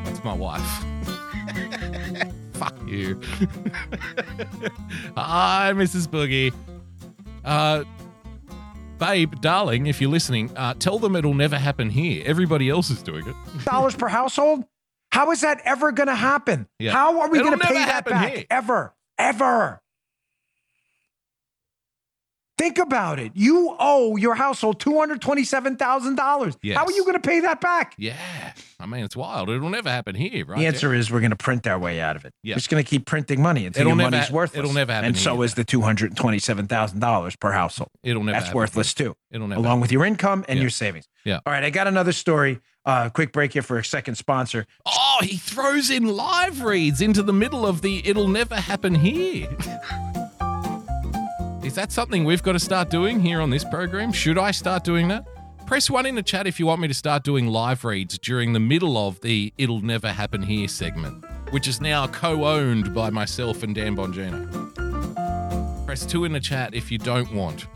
That's my wife. <laughs> Fuck you. <laughs> Hi, Mrs. Boogie. Uh, babe, darling, if you're listening, uh, tell them it'll never happen here. Everybody else is doing it. dollars per household? How is that ever going to happen? Yeah. How are we going to pay that back? here. Ever. Ever. Think about it. You owe your household $227,000. Yes. How are you going to pay that back? Yeah. I mean, it's wild. It'll never happen here, right? The answer is we're going to print our way out of it. Yeah. We're just going to keep printing money until It'll your money's ha- worthless. it'll never happen And so is the $227,000 per household. It'll never That's happen worthless too. It'll never along with your income and Yeah. your savings. Yeah. All right, I got another story. Uh, quick break here for a second sponsor. Oh, he throws in live reads into the middle of the it'll never happen here. <laughs> Is that something we've got to start doing here on this program? Should I start doing that? Press one in the chat if you want me to start doing live reads during the middle of the It'll Never Happen Here segment, which is now co owned by myself and Dan Bongino. Press two in the chat if you don't want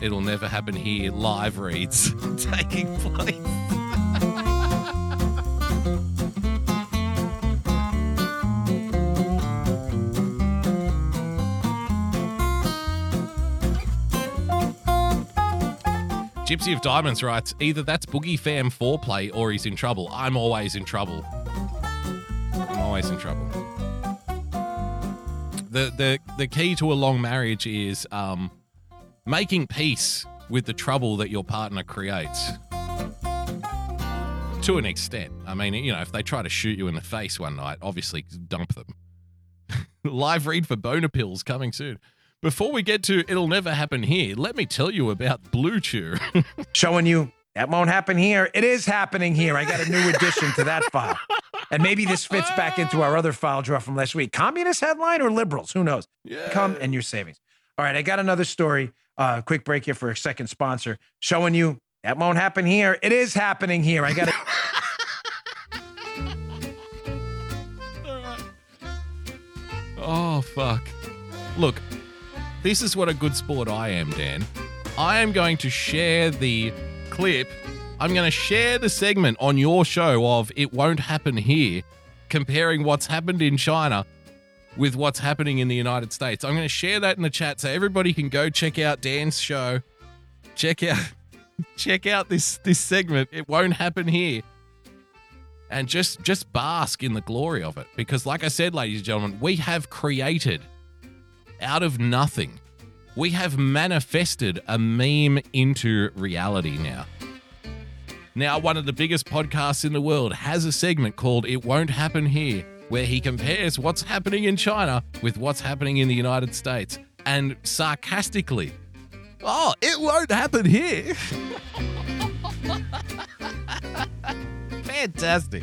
It'll Never Happen Here live reads <laughs> taking place. Gypsy of Diamonds writes either that's Boogie Fam foreplay or he's in trouble. I'm always in trouble. I'm always in trouble. The the the key to a long marriage is um, making peace with the trouble that your partner creates. To an extent. I mean, you know, if they try to shoot you in the face one night, obviously dump them. <laughs> Live read for boner pills coming soon. Before we get to It'll Never Happen Here, let me tell you about BlueChew. <laughs> showing you that won't happen here. It is happening here. I got a new addition to that file. And maybe this fits back into our other file draw from last week. Communist headline or liberals? Who knows? Yeah. Come and your savings. All right, I got another story. Uh, quick break here for a second sponsor showing you that won't happen here. It is happening here. I got it. <laughs> Oh, fuck. Look, this is what a good sport I am, Dan. I am going to share the clip. I'm going to share the segment on your show of It Won't Happen Here, comparing what's happened in China with what's happening in the United States. I'm going to share that in the chat so everybody can go check out Dan's show. Check out <laughs> check out this this segment. It won't happen here and just just bask in the glory of it because like i said ladies and gentlemen we have created out of nothing we have manifested a meme into reality now now one of the biggest podcasts in the world has a segment called it won't happen here where he compares what's happening in china with what's happening in the united states and sarcastically oh it won't happen here <laughs> Fantastic.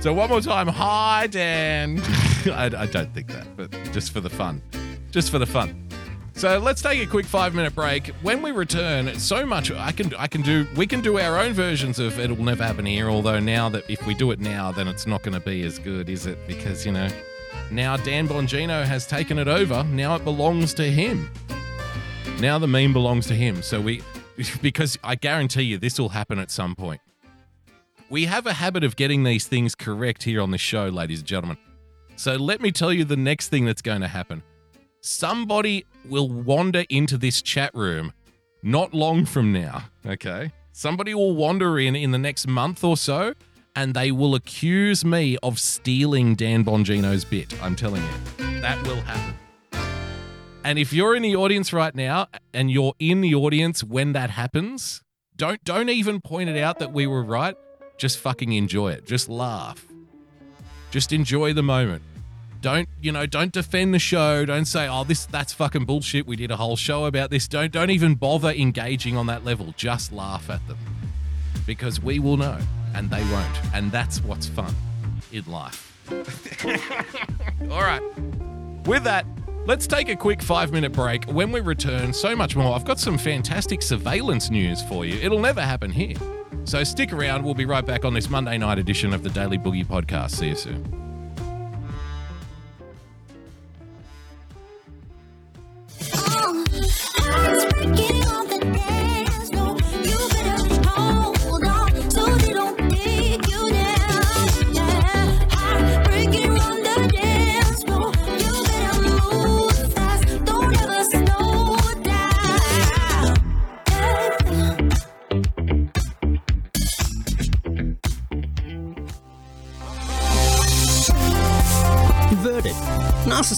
So one more time, hi Dan. <laughs> I, I don't think that, but just for the fun. Just for the fun. So let's take a quick five minute break. When we return, so much I can I can do. We can do our own versions of "It'll Never Happen Here." Although now that if we do it now, then it's not going to be as good, is it? Because you know, now Dan Bongino has taken it over. Now it belongs to him. Now the meme belongs to him. So we, <laughs> because I guarantee you this will happen at some point. We have a habit of getting these things correct here on the show, ladies and gentlemen. So let me tell you the next thing that's going to happen. Somebody will wander into this chat room not long from now, okay? Somebody will wander in in the next month or so and they will accuse me of stealing Dan Bongino's bit. I'm telling you. That will happen. And if you're in the audience right now and you're in the audience when that happens, don't don't even point it out that we were right. Just fucking enjoy it. Just laugh. Just enjoy the moment. Don't, you know, don't defend the show. Don't say, "Oh, this that's fucking bullshit. We did a whole show about this." Don't don't even bother engaging on that level. Just laugh at them. Because we will know and they won't. And that's what's fun in life. <laughs> All right. With that, let's take a quick five minute break. When we return, so much more. I've got some fantastic surveillance news for you. It'll never happen here. So stick around. We'll be right back on this Monday night edition of the Daily Boogie Podcast. See you soon. Perverted,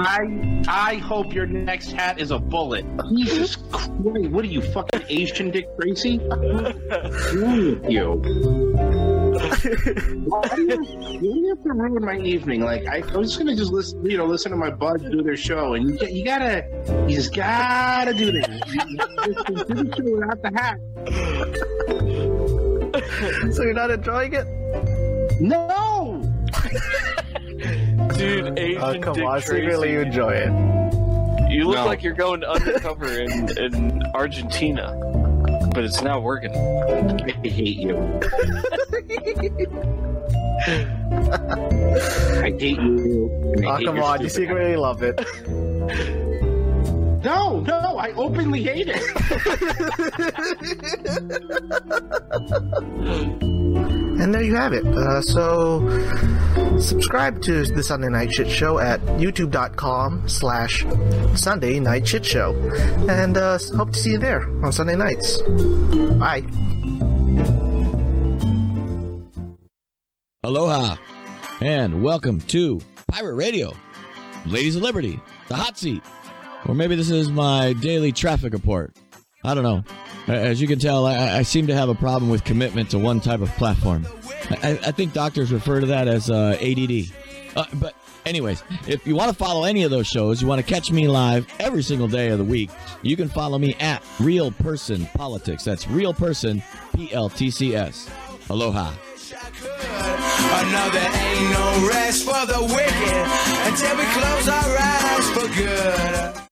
I I hope your next hat is a bullet. Jesus mm-hmm. Christ! What are you fucking Asian Dick Tracy? <laughs> You? <laughs> Why do you, why do you have to ruin my evening? Like I, I was just gonna just listen, you know, listen to my buds do their show, and you, you gotta, you just gotta do this. <laughs> Do the show without the hat. So you're not enjoying it? No. Dude, Asian Oh, come Dick on, Tracy. secretly you enjoy it. You look No. like you're going undercover in, in Argentina, but it's not working. I hate you. I hate you. I Oh, hate come on, you stupid secretly love it. No, no, I openly hate it. <laughs> And there you have it. Uh, so, subscribe to the Sunday Night Shit Show at youtube.com slash Sunday Night Shit Show. And uh, hope to see you there on Sunday nights. Bye. Aloha, and welcome to Pirate Radio, Ladies of Liberty, the hot seat. Or maybe this is my daily traffic report. I don't know. A- As you can tell, I, I seem to have a problem with commitment to one type of platform. I, I think doctors refer to that as uh, ADD. Uh, but, anyways, if you want to follow any of those shows, you want to catch me live every single day of the week, you can follow me at Real Person Politics. That's Real Person P L T C S. Aloha. Another ain't no rest for the wicked until we close our eyes for good.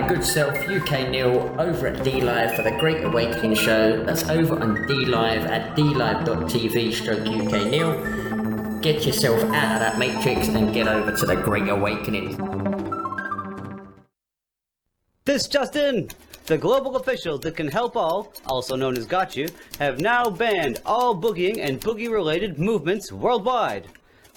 My good self, UK Neil, over at DLive for the Great Awakening show. That's over on DLive at dlive.tv stroke UK Neil. Get yourself out of that matrix and get over to the Great Awakening. This just in! The global officials that can help all, also known as Got You, have now banned all boogieing and boogie related movements worldwide.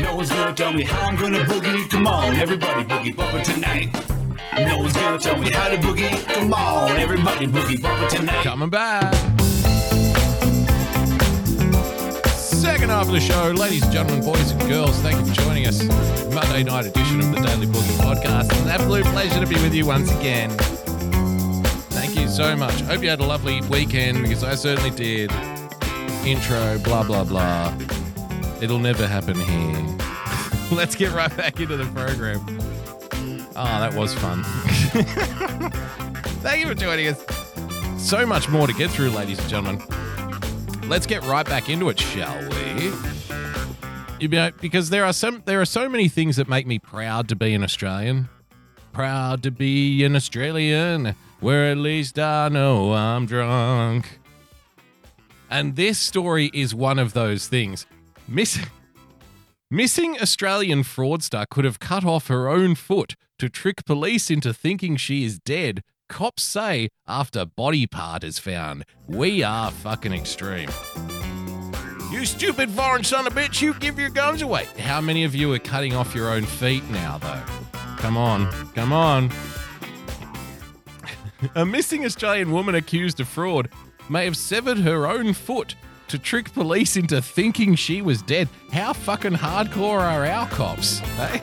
No one's gonna tell me how I'm gonna boogie. Come on, everybody, boogie bumper tonight. No one's gonna tell me how to boogie. Come on, everybody, boogie bumper tonight. Coming back. Second half of the show, ladies and gentlemen, boys and girls, thank you for joining us. Monday night edition of the Daily Boogie Podcast. It's an absolute pleasure to be with you once again. Thank you so much. Hope you had a lovely weekend because I certainly did. Intro, blah, blah, blah. It'll never happen here. <laughs> Let's get right back into the program. Oh, that was fun. <laughs> Thank you for joining us. So much more to get through, ladies and gentlemen. Let's get right back into it, shall we? You know, because there are some there are so many things that make me proud to be an Australian. Proud to be an Australian, where at least I know I'm drunk. And this story is one of those things. Miss Missing Australian fraudster could have cut off her own foot to trick police into thinking she is dead. Cops say after body part is found. We are fucking extreme. You stupid foreign son of a bitch, you give your guns away. How many of you are cutting off your own feet now, though? Come on, come on. <laughs> a missing Australian woman accused of fraud may have severed her own foot to trick police into thinking she was dead. How fucking hardcore are our cops? eh?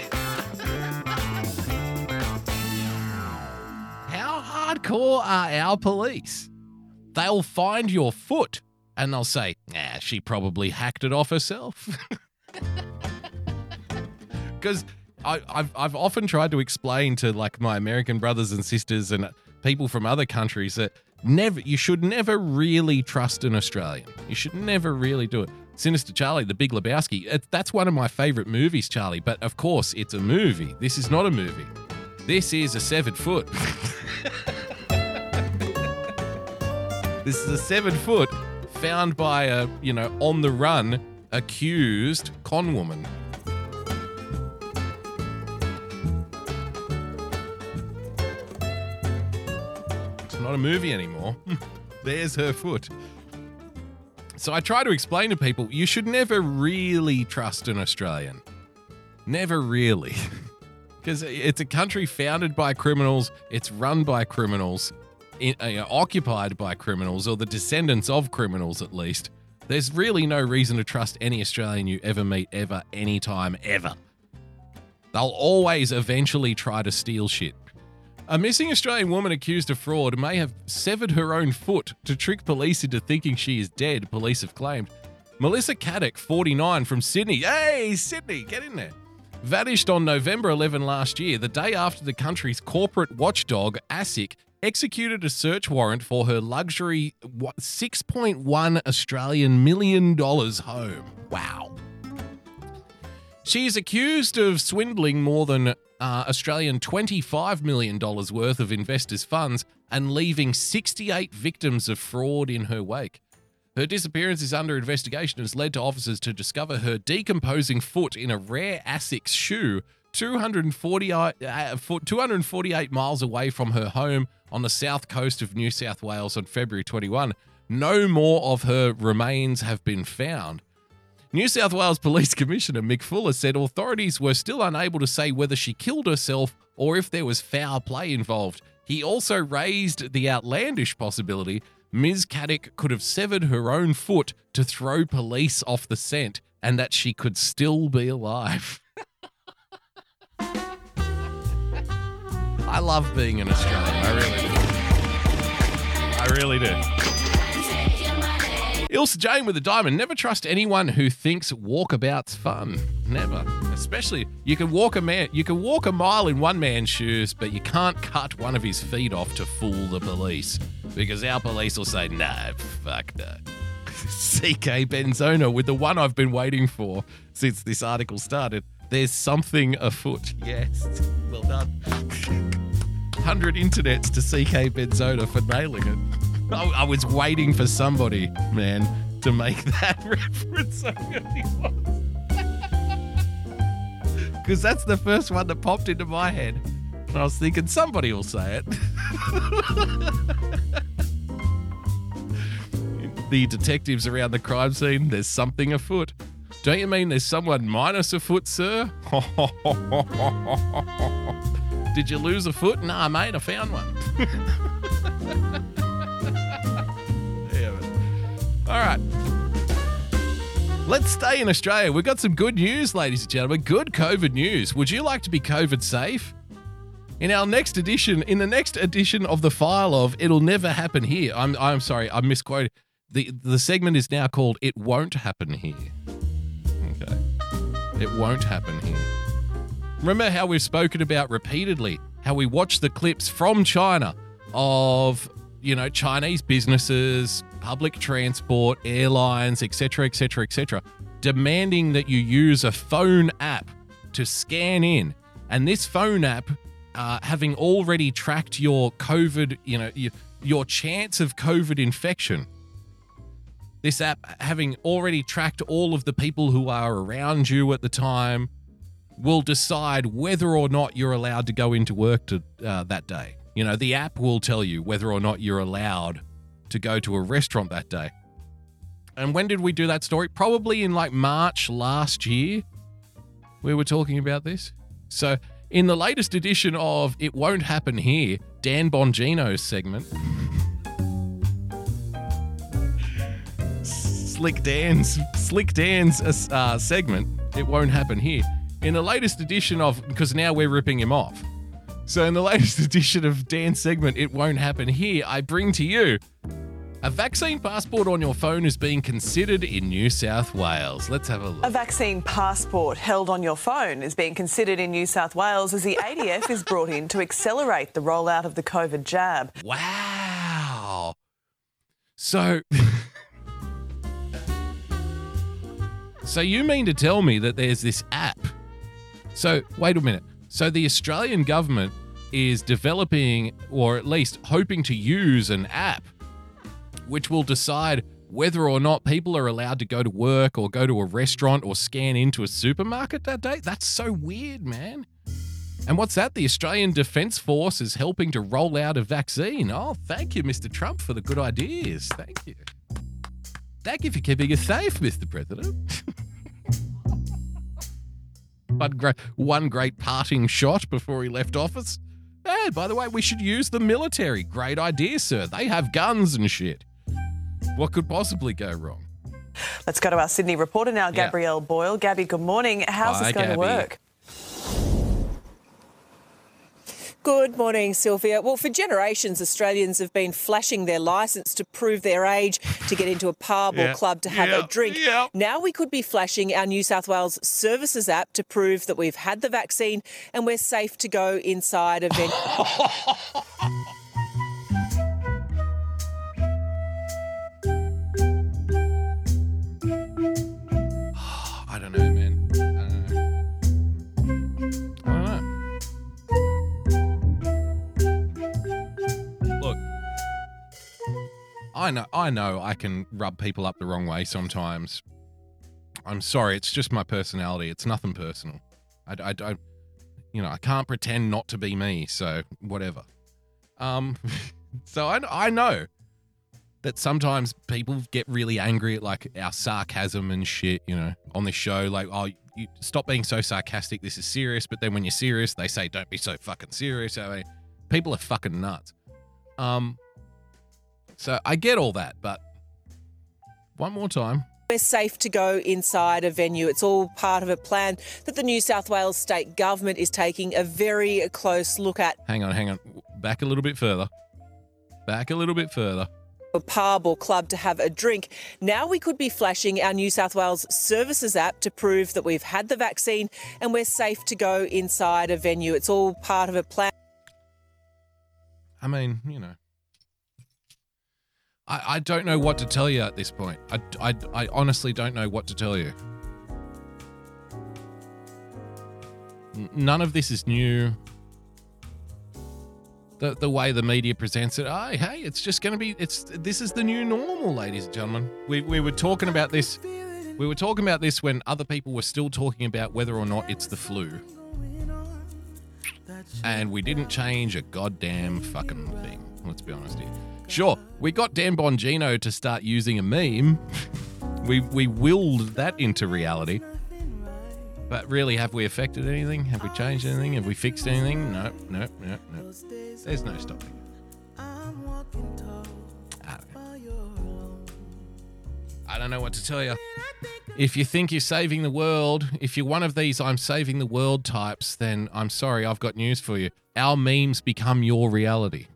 How hardcore are our police? They'll find your foot and they'll say, nah, she probably hacked it off herself. <laughs> Because I've, I've often tried to explain to like my American brothers and sisters and people from other countries that never you should never really trust an Australian. You should never really do it. Sinister Charlie, The Big Lebowski. It, that's one of my favorite movies, Charlie. But of course, it's a movie. This is not a movie. This is a severed foot. <laughs> this is a severed foot found by a you know on the run accused con woman. Not a movie anymore. <laughs> There's her foot. So I try to explain to people you should never really trust an Australian. Never really. <laughs> Because it's a country founded by criminals, it's run by criminals, in, uh, occupied by criminals, or the descendants of criminals at least. There's really no reason to trust any Australian you ever meet, ever, anytime, ever. They'll always eventually try to steal shit. A missing Australian woman accused of fraud may have severed her own foot to trick police into thinking she is dead, police have claimed. Melissa Caddick, 49, from Sydney. Hey, Sydney, get in there. Vanished on November 11 last year, the day after the country's corporate watchdog, ASIC, executed a search warrant for her luxury what, 6.1 Australian million dollars home. Wow. She is accused of swindling more than uh, Australian $25 million worth of investors' funds and leaving 68 victims of fraud in her wake. Her disappearance is under investigation and has led to officers to discover her decomposing foot in a rare Asics shoe 240, uh, foot, 248 miles away from her home on the south coast of New South Wales on February 21. No more of her remains have been found. New South Wales Police <laughs> Commissioner Mick Fuller said authorities were still unable to say whether she killed herself or if there was foul play involved. He also raised the outlandish possibility Ms. Caddick could have severed her own foot to throw police off the scent and that she could still be alive. <laughs> I love being an Australian. I really do. I really do. Ilse Jane with a diamond. Never trust anyone who thinks walkabout's fun. Never. Especially you can walk a man you can walk a mile in one man's shoes, but you can't cut one of his feet off to fool the police. Because our police will say, no, fuck no. <laughs> CK Benzona with the one I've been waiting for since this article started. There's something afoot. Yes. Well done. <laughs> 100 internets to CK Benzona for nailing it. I, I was waiting for somebody, man, to make <laughs> that reference. Because <laughs> that's the first one that popped into my head. And I was thinking somebody will say it. <laughs> the detectives around the crime scene, there's something afoot. Don't you mean there's someone minus a foot, sir? Did you lose a foot? Nah, mate, I found one. All right. Let's stay in Australia. We've got some good news, ladies and gentlemen. Good COVID news. Would you like to be COVID safe? In our next edition, in the next edition of the file of "It'll Never Happen Here," I'm I'm sorry, I misquoted. the The segment is now called "It Won't Happen Here." Okay, it won't happen here. Remember how we've spoken about repeatedly how we watch the clips from China of you know Chinese businesses, public transport, airlines, etc., etc., etc., demanding that you use a phone app to scan in, and this phone app, uh, having already tracked your COVID, you know, your, your chance of COVID infection. This app having already tracked all of the people who are around you at the time will decide whether or not you're allowed to go into work to uh, that day. You know, the app will tell you whether or not you're allowed to go to a restaurant that day. And when did we do that story? Probably in like March last year. We were talking about this. So, in the latest edition of It Won't Happen Here, Dan Bongino's segment, Slick Dan's Slick Dan's uh, segment, It Won't Happen Here. In the latest edition of, because now we're ripping him off. So, in the latest <laughs> edition of Dan's segment, It Won't Happen Here, I bring to you a vaccine passport on your phone is being considered in New South Wales. Let's have a look. A vaccine passport held on your phone is being considered in New South Wales as the ADF is brought in to accelerate the rollout of the COVID jab. Wow. So. so you mean to tell me that there's this app? So, wait a minute. So the Australian government is developing, or at least hoping to use, an app which will decide whether or not people are allowed to go to work or go to a restaurant or scan into a supermarket that day. That's so weird, man. And what's that? The Australian Defence Force is helping to roll out a vaccine. Oh, thank you, Mr. Trump, for the good ideas. Thank you. Thank you for keeping us safe, Mr. President. <laughs> one, great, one great parting shot before he left office. Hey, by the way, we should use the military. Great idea, sir. They have guns and shit. What could possibly go wrong? Let's go to our Sydney reporter now, Yeah. Gabrielle Boyle. Gabby, good morning. How's Hi, this going Gabby. to work? Good morning, Sylvia. Well, for generations, Australians have been flashing their licence to prove their age to get into a pub Yeah. or club to have Yeah. a drink. Now we could be flashing our New South Wales Services app to prove that we've had the vaccine and we're safe to go inside a venue. <laughs> I know, I know, I can rub people up the wrong way sometimes. I'm sorry, it's just my personality. It's nothing personal. I, I don't, you know, I can't pretend not to be me. So whatever. Um, <laughs> so I, I know that sometimes people get really angry at like our sarcasm and shit, you know, on this show. Like, oh, you stop being so sarcastic. This is serious. But then when you're serious, they say, don't be so fucking serious. I mean, people are fucking nuts. Um, so I get all that, but one more time. We're safe to go inside a venue. It's all part of a plan that the New South Wales state government is taking a very close look at. Hang on, hang on. Back a little bit further. Back a little bit further. A pub or club to have a drink. Now we could be flashing our New South Wales Services app to prove that we've had the vaccine and we're safe to go inside a venue. It's all part of a plan. I mean, you know. I, I don't know what to tell you at this point. I, I, I honestly don't know what to tell you. None of this is new. The, the way the media presents it, oh, hey, it's just going to be, it's this is the new normal, ladies and gentlemen. We, we were talking about this, we were talking about this when other people were still talking about whether or not it's the flu. And we didn't change a goddamn fucking thing. Let's be honest here. Sure, we got Dan Bongino to start using a meme. <laughs> we we willed that into reality. But really, have we affected anything? Have we changed anything? Have we fixed anything? No, no, no, no. There's no stopping ah, know. I don't know what to tell you. If you think you're saving the world, if you're one of these I'm saving the world types, then I'm sorry, I've got news for you. Our memes become your reality.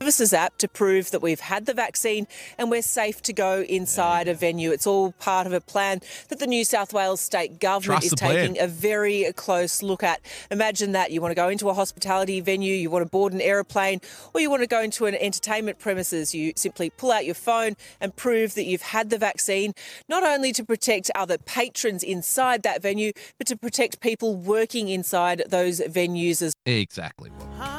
Services app to prove that we've had the vaccine and we're safe to go inside a venue. It's all part of a plan that the New South Wales state government Trust is the plan. taking a very close look at. Imagine that you want to go into a hospitality venue, you want to board an aeroplane, or you want to go into an entertainment premises. You simply pull out your phone and prove that you've had the vaccine, not only to protect other patrons inside that venue, but to protect people working inside those venues as Exactly. I'm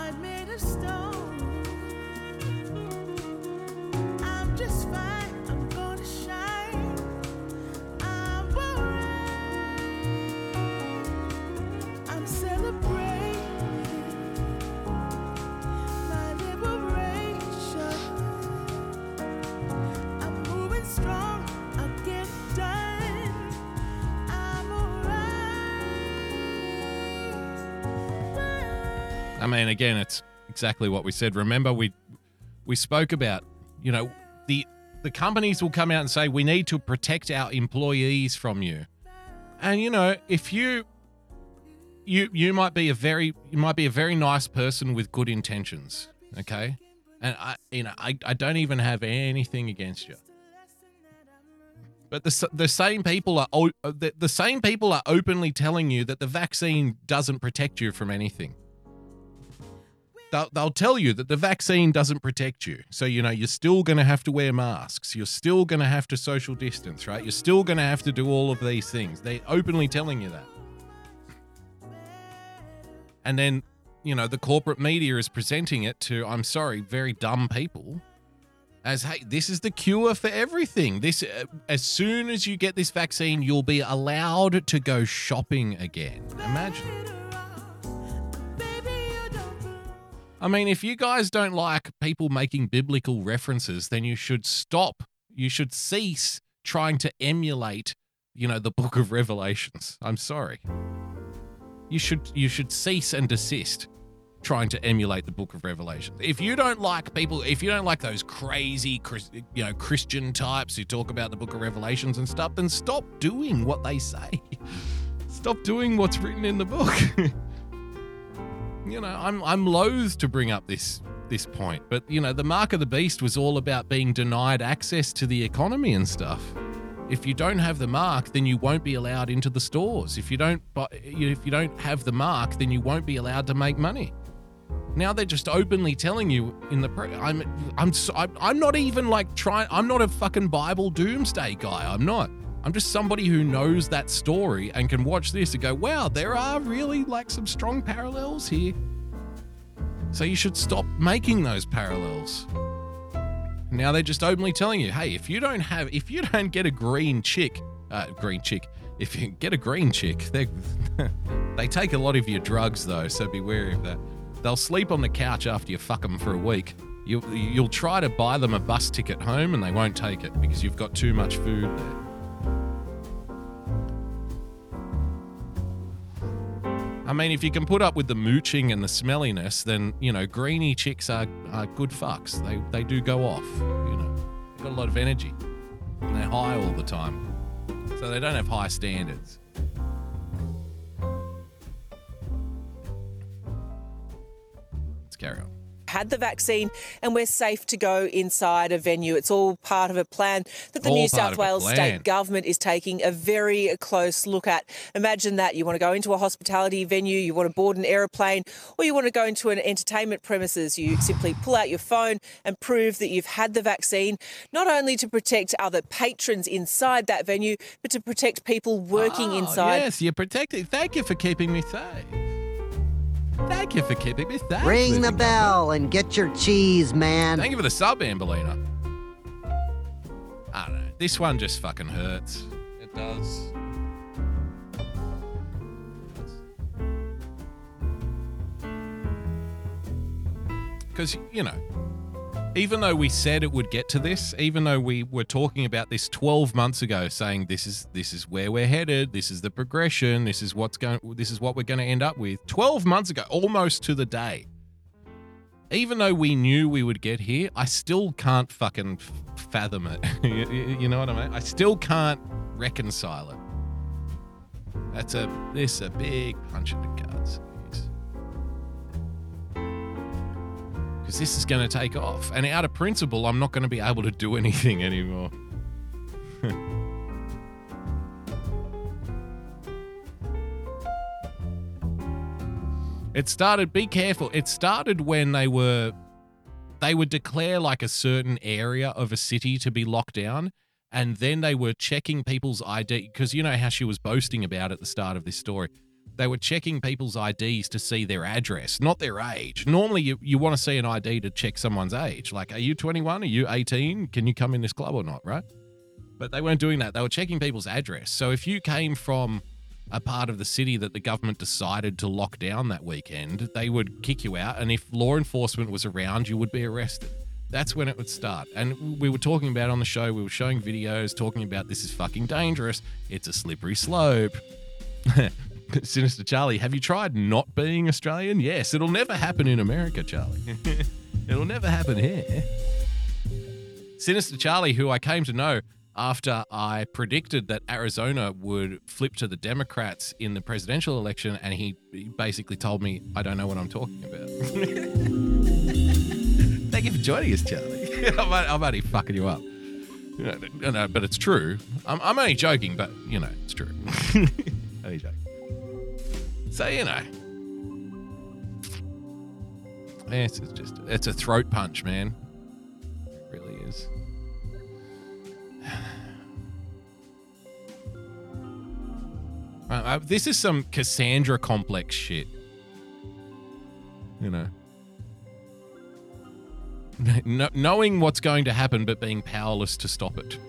mean, again, it's exactly what we said. Remember, we we spoke about, you know, the the companies will come out and say we need to protect our employees from you, and you know, if you you you might be a very you might be a very nice person with good intentions, okay, and I you know I, I don't even have anything against you. But the, the same people are the, the same people are openly telling you that the vaccine doesn't protect you from anything they'll, they'll tell you that the vaccine doesn't protect you. So, you know, you're still going to have to wear masks. You're still going to have to social distance, right? You're still going to have to do all of these things. They're openly telling you that. And then, you know, the corporate media is presenting it to, I'm sorry, very dumb people as, hey, this is the cure for everything. This, uh, as soon as you get this vaccine, you'll be allowed to go shopping again. Imagine. I mean, if you guys don't like people making biblical references, then you should stop. You should cease trying to emulate, you know, the book of Revelations. I'm sorry. You should you should cease and desist trying to emulate the book of Revelations. If you don't like people, if you don't like those crazy, you know, Christian types who talk about the book of Revelations and stuff, then stop doing what they say. <laughs> Stop doing what's written in the book. <laughs> you know, I'm I'm loath to bring up this this point, but you know, the mark of the beast was all about being denied access to the economy and stuff. If you don't have the mark, then you won't be allowed into the stores. If you don't, if you don't have the mark, then you won't be allowed to make money. Now they're just openly telling you in the pre- I'm I'm I'm not even like trying. I'm not a fucking Bible doomsday guy. I'm not. I'm just somebody who knows that story and can watch this and go, wow, there are really like some strong parallels here. So you should stop making those parallels. Now they're just openly telling you, hey, if you don't have, if you don't get a green chick, uh, green chick, if you get a green chick, <laughs> they take a lot of your drugs though, so be wary of that. They'll sleep on the couch after you fuck them for a week. You, you'll try to buy them a bus ticket home and they won't take it because you've got too much food there. I mean, if you can put up with the mooching and the smelliness, then you know greeny chicks are, are good fucks. They they do go off. You know, they've got a lot of energy, and they're high all the time. So they don't have high standards. Let's carry on. Had the vaccine and we're safe to go inside a venue. It's all part of a plan that the All New South Wales state government is taking a very close look at. Imagine that you want to go into a hospitality venue, you want to board an aeroplane, or you want to go into an entertainment premises. You simply pull out your phone and prove that you've had the vaccine, not only to protect other patrons inside that venue, but to protect people working Oh, inside. Yes, you're protected. Thank you for keeping me safe. Thank you for keeping me safe. Ring the bell and get your cheese, man. Thank you for the sub, Ambelina. I don't know. This one just fucking hurts. It does. Because, you know, even though we said it would get to this, even though we were talking about this 12 months ago, saying this is this is where we're headed, this is the progression, this is what's going this is what we're going to end up with. 12 months ago, almost to the day even though we knew we would get here, I still can't fucking fathom it. <laughs> you, you- you know what I mean? I still can't reconcile it. That's a this a big punch in the guts. Because this is going to take off, and out of principle, I'm not going to be able to do <laughs> anything anymore. It started. Be careful. It started when they were, they would declare like a certain area of a city to be locked down, and then they were checking people's ID because you know how she was boasting about at the start of this story. They were checking people's IDs to see their address, not their age. Normally, you, you want to see an ID to check someone's age. Like, are you 21? Are you 18? Can you come in this club or not? Right? But they weren't doing that. They were checking people's address. So if you came from a part of the city that the government decided to lock down that weekend, they would kick you out. And if law enforcement was around, you would be arrested. That's when it would start. And we were talking about on the show, we were showing videos talking about this is fucking dangerous. It's a slippery slope. <laughs> <laughs> Sinister Charlie, have you tried not being Australian? Yes, it'll never happen in America, Charlie. <laughs> it'll never happen here. Sinister Charlie, who I came to know after I predicted that Arizona would flip to the Democrats in the presidential election, and he basically told me, I don't know what I'm talking about. <laughs> Thank you for joining us, Charlie. I'm, I'm only fucking you up. You know, no, no, but it's true. I'm, I'm only joking, but, you know, it's true. only joking. So, you know. Yes, it's just, it's a throat punch, man. It really is. <sighs> Uh, uh, this is some Cassandra complex shit. You know. Kn- knowing what's going to happen, but being powerless to stop it.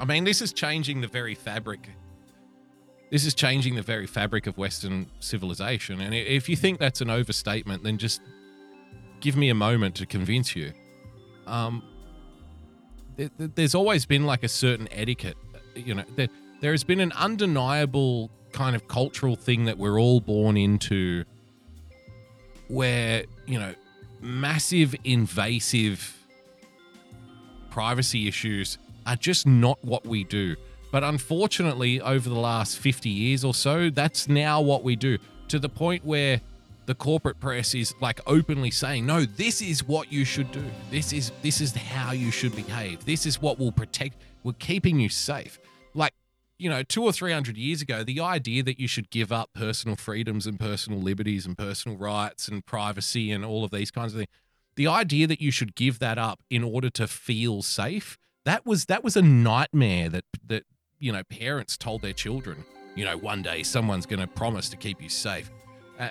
I mean, this is changing the very fabric. This is changing the very fabric of Western civilization. And if you think that's an overstatement, then just give me a moment to convince you. Um, th- th- there's always been like a certain etiquette. You know, there, there has been an undeniable kind of cultural thing that we're all born into where, you know, massive invasive privacy issues are just not what we do. But unfortunately, over the last 50 years or so, that's now what we do to the point where the corporate press is like openly saying, "No, this is what you should do. This is this is how you should behave. This is what will protect. We're keeping you safe." Like, you know, 2 or 300 years ago, the idea that you should give up personal freedoms and personal liberties and personal rights and privacy and all of these kinds of things, the idea that you should give that up in order to feel safe, that was that was a nightmare that that you know parents told their children. You know, one day someone's going to promise to keep you safe. Uh,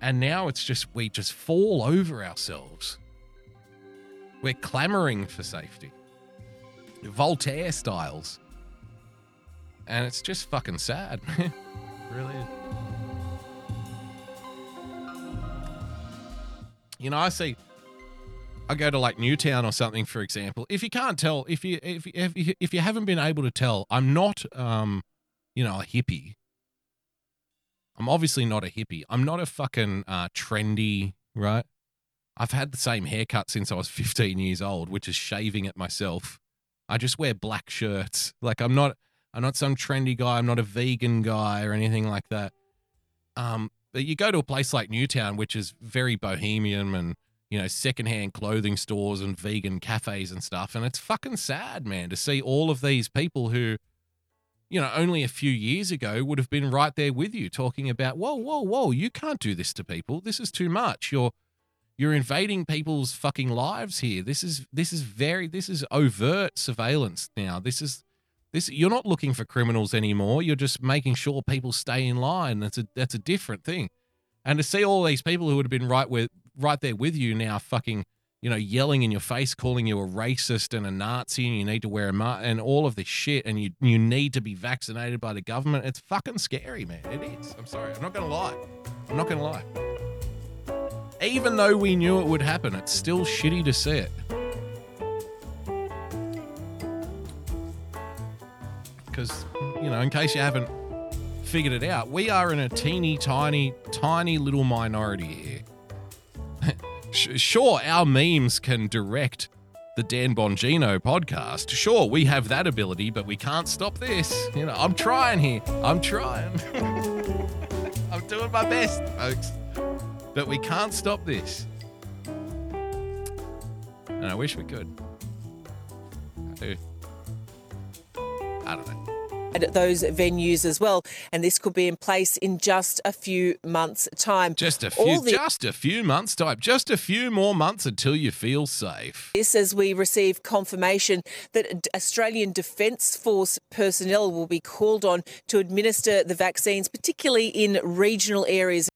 and now it's just we just fall over ourselves. We're clamoring for safety. Voltaire styles. And it's just fucking sad. <laughs> really is. You know, I see I go to like Newtown or something, for example. If you can't tell, if you if if if you haven't been able to tell, I'm not, um, you know, a hippie. I'm obviously not a hippie. I'm not a fucking uh, trendy, right? I've had the same haircut since I was 15 years old, which is shaving it myself. I just wear black shirts. Like I'm not I'm not some trendy guy, I'm not a vegan guy or anything like that. Um but you go to a place like Newtown, which is very bohemian and you know, secondhand clothing stores and vegan cafes and stuff. And it's fucking sad, man, to see all of these people who, you know, only a few years ago would have been right there with you talking about, whoa, whoa, whoa, you can't do this to people. This is too much. You're you're invading people's fucking lives here. This is this is very this is overt surveillance now. This is this you're not looking for criminals anymore. You're just making sure people stay in line. That's a that's a different thing. And to see all these people who would have been right with right there with you now fucking you know yelling in your face calling you a racist and a nazi and you need to wear a mask and all of this shit and you you need to be vaccinated by the government. It's fucking scary man. It is. I'm sorry. I'm not gonna lie. I'm not gonna lie. Even though we knew it would happen it's still shitty to see it. Because you know in case you haven't figured it out we are in a teeny tiny tiny little minority here sure, our memes can direct the Dan Bongino podcast. Sure, we have that ability, but we can't stop this. You know, I'm trying here. I'm trying. <laughs> I'm doing my best, folks. But we can't stop this. And I wish we could. I do. I don't know at those venues as well. And this could be in place in just a few months' time. Just a few, just a few months' time. Just a few more months until you feel safe. This as we receive confirmation that Australian Defence Force personnel will be called on to administer the vaccines, particularly in regional areas.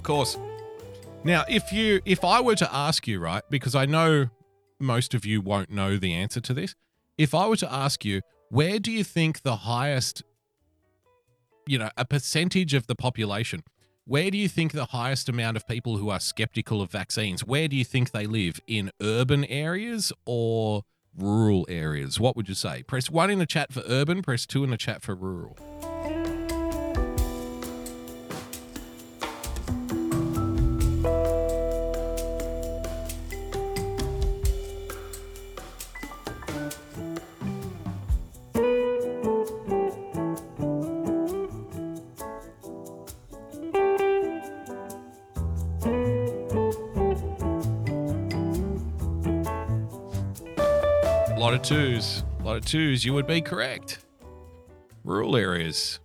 Of course. Now, if you if I were to ask you, right, because I know most of you won't know the answer to this. If I were to ask you, where do you think the highest you know, a percentage of the population, where do you think the highest amount of people who are skeptical of vaccines, where do you think they live? In urban areas or rural areas? What would you say? Press 1 in the chat for urban, press 2 in the chat for rural. Twos. A lot of twos. You would be correct. Rural areas.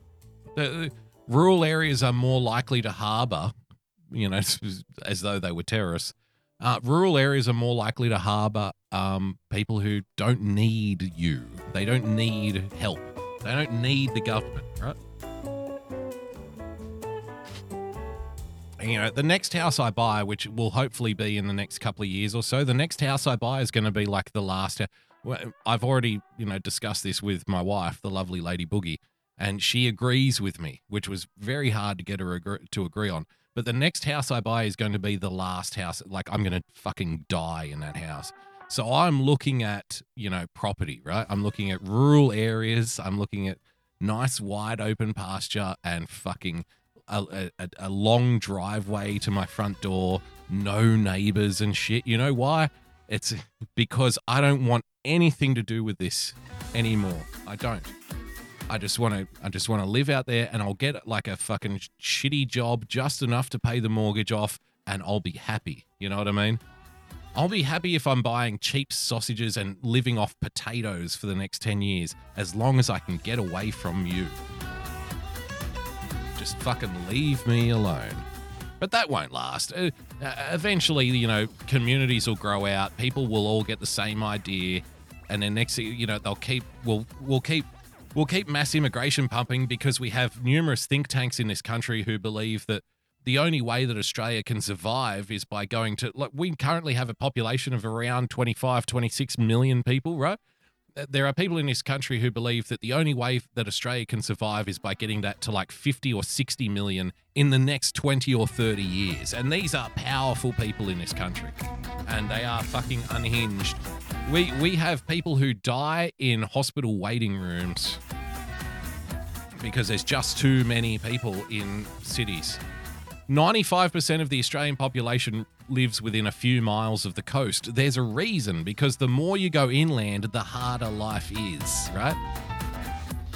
The, rural areas are more likely to harbor, you know, <laughs> as though they were terrorists. Uh, rural areas are more likely to harbor um, people who don't need you. They don't need help. They don't need the government, right? You know, the next house I buy, which will hopefully be in the next couple of years or so, the next house I buy is going to be like the last. I've already, you know, discussed this with my wife, the lovely Lady Boogie, and she agrees with me, which was very hard to get her agree- to agree on. But the next house I buy is going to be the last house. Like I'm going to fucking die in that house. So I'm looking at, you know, property, right? I'm looking at rural areas. I'm looking at nice wide open pasture and fucking a, a, a long driveway to my front door, no neighbors and shit. You know why? It's <laughs> because I don't want anything to do with this anymore. I don't. I just want to I just want to live out there and I'll get like a fucking shitty job just enough to pay the mortgage off and I'll be happy. You know what I mean? I'll be happy if I'm buying cheap sausages and living off potatoes for the next 10 years as long as I can get away from you. Just fucking leave me alone. But that won't last. Uh, uh, eventually, you know, communities will grow out. People will all get the same idea, and then next, you know, they'll keep. We'll we'll keep. We'll keep mass immigration pumping because we have numerous think tanks in this country who believe that the only way that Australia can survive is by going to. Like, we currently have a population of around 25, 26 million people, right? There are people in this country who believe that the only way that Australia can survive is by getting that to like 50 or 60 million in the next 20 or 30 years. And these are powerful people in this country. And they are fucking unhinged. We we have people who die in hospital waiting rooms because there's just too many people in cities. 95% of the Australian population lives within a few miles of the coast. There's a reason because the more you go inland, the harder life is, right?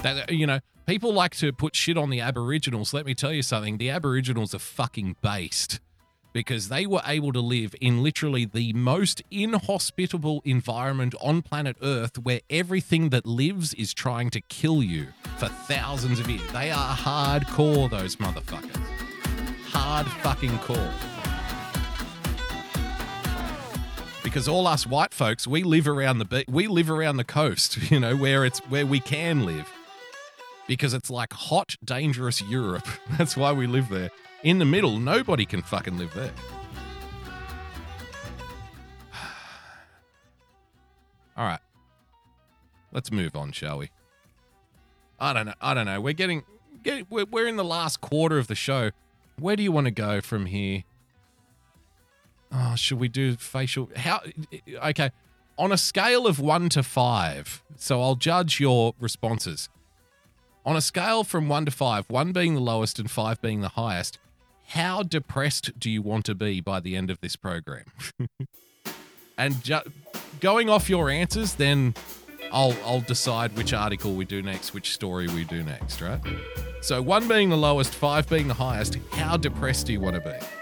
That you know, people like to put shit on the Aboriginals. Let me tell you something. The Aboriginals are fucking based because they were able to live in literally the most inhospitable environment on planet Earth where everything that lives is trying to kill you for thousands of years. They are hardcore, those motherfuckers. Hard fucking core. Because all us white folks, we live around the be- we live around the coast, <laughs> you know, where it's where we can live. Because it's like hot, dangerous Europe. <laughs> That's why we live there. In the middle, nobody can fucking live there. <sighs> All right. Let's move on, shall we? I don't know. I don't know. We're getting, get, we're, we're in the last quarter of the show. Where do you want to go from here? Oh, should we do facial? How? Okay. On a scale of one to five, so I'll judge your responses. On a scale from one to five, one being the lowest and five being the highest, how depressed do you want to be by the end of this program? <laughs> and ju- going off your answers, then I'll I'll decide which article we do next, which story we do next, right? So one being the lowest, five being the highest. How depressed do you want to be?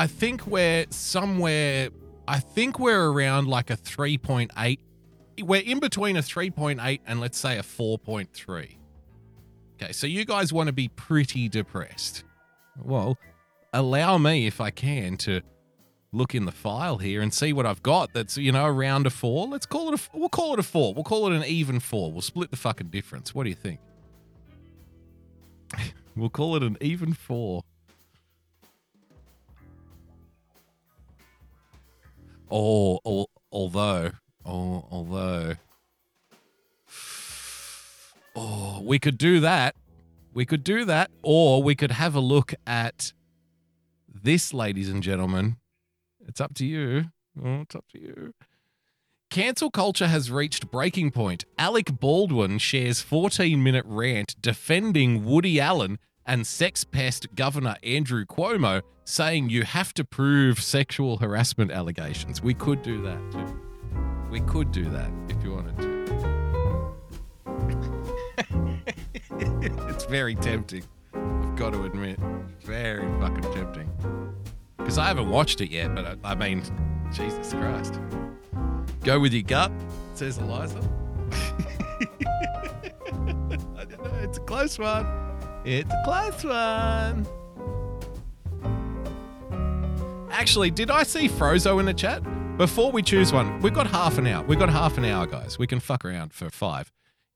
I think we're somewhere. I think we're around like a 3.8. We're in between a 3.8 and let's say a 4.3. Okay, so you guys want to be pretty depressed. Well, allow me, if I can, to look in the file here and see what I've got that's, you know, around a four. Let's call it a, we'll call it a four. We'll call it an even four. We'll split the fucking difference. What do you think? <laughs> We'll call it an even four. Al- although, although, oh, we could do that. We could do that, or we could have a look at this, ladies and gentlemen. It's up to you. Oh, it's up to you. Cancel culture has reached breaking point. Alec Baldwin shares 14 minute rant defending Woody Allen and sex pest Governor Andrew Cuomo, saying you have to prove sexual harassment allegations. We could do that too. We could do that if you wanted to. <laughs> it's very tempting. I've got to admit. Very fucking tempting. Because I haven't watched it yet, but I, I mean, Jesus Christ. Go with your gut, says Eliza. <laughs> I don't know. It's a close one. It's a close one. Actually, did I see Frozo in the chat? Before we choose one, we've got half an hour. We've got half an hour, guys. We can fuck around for five.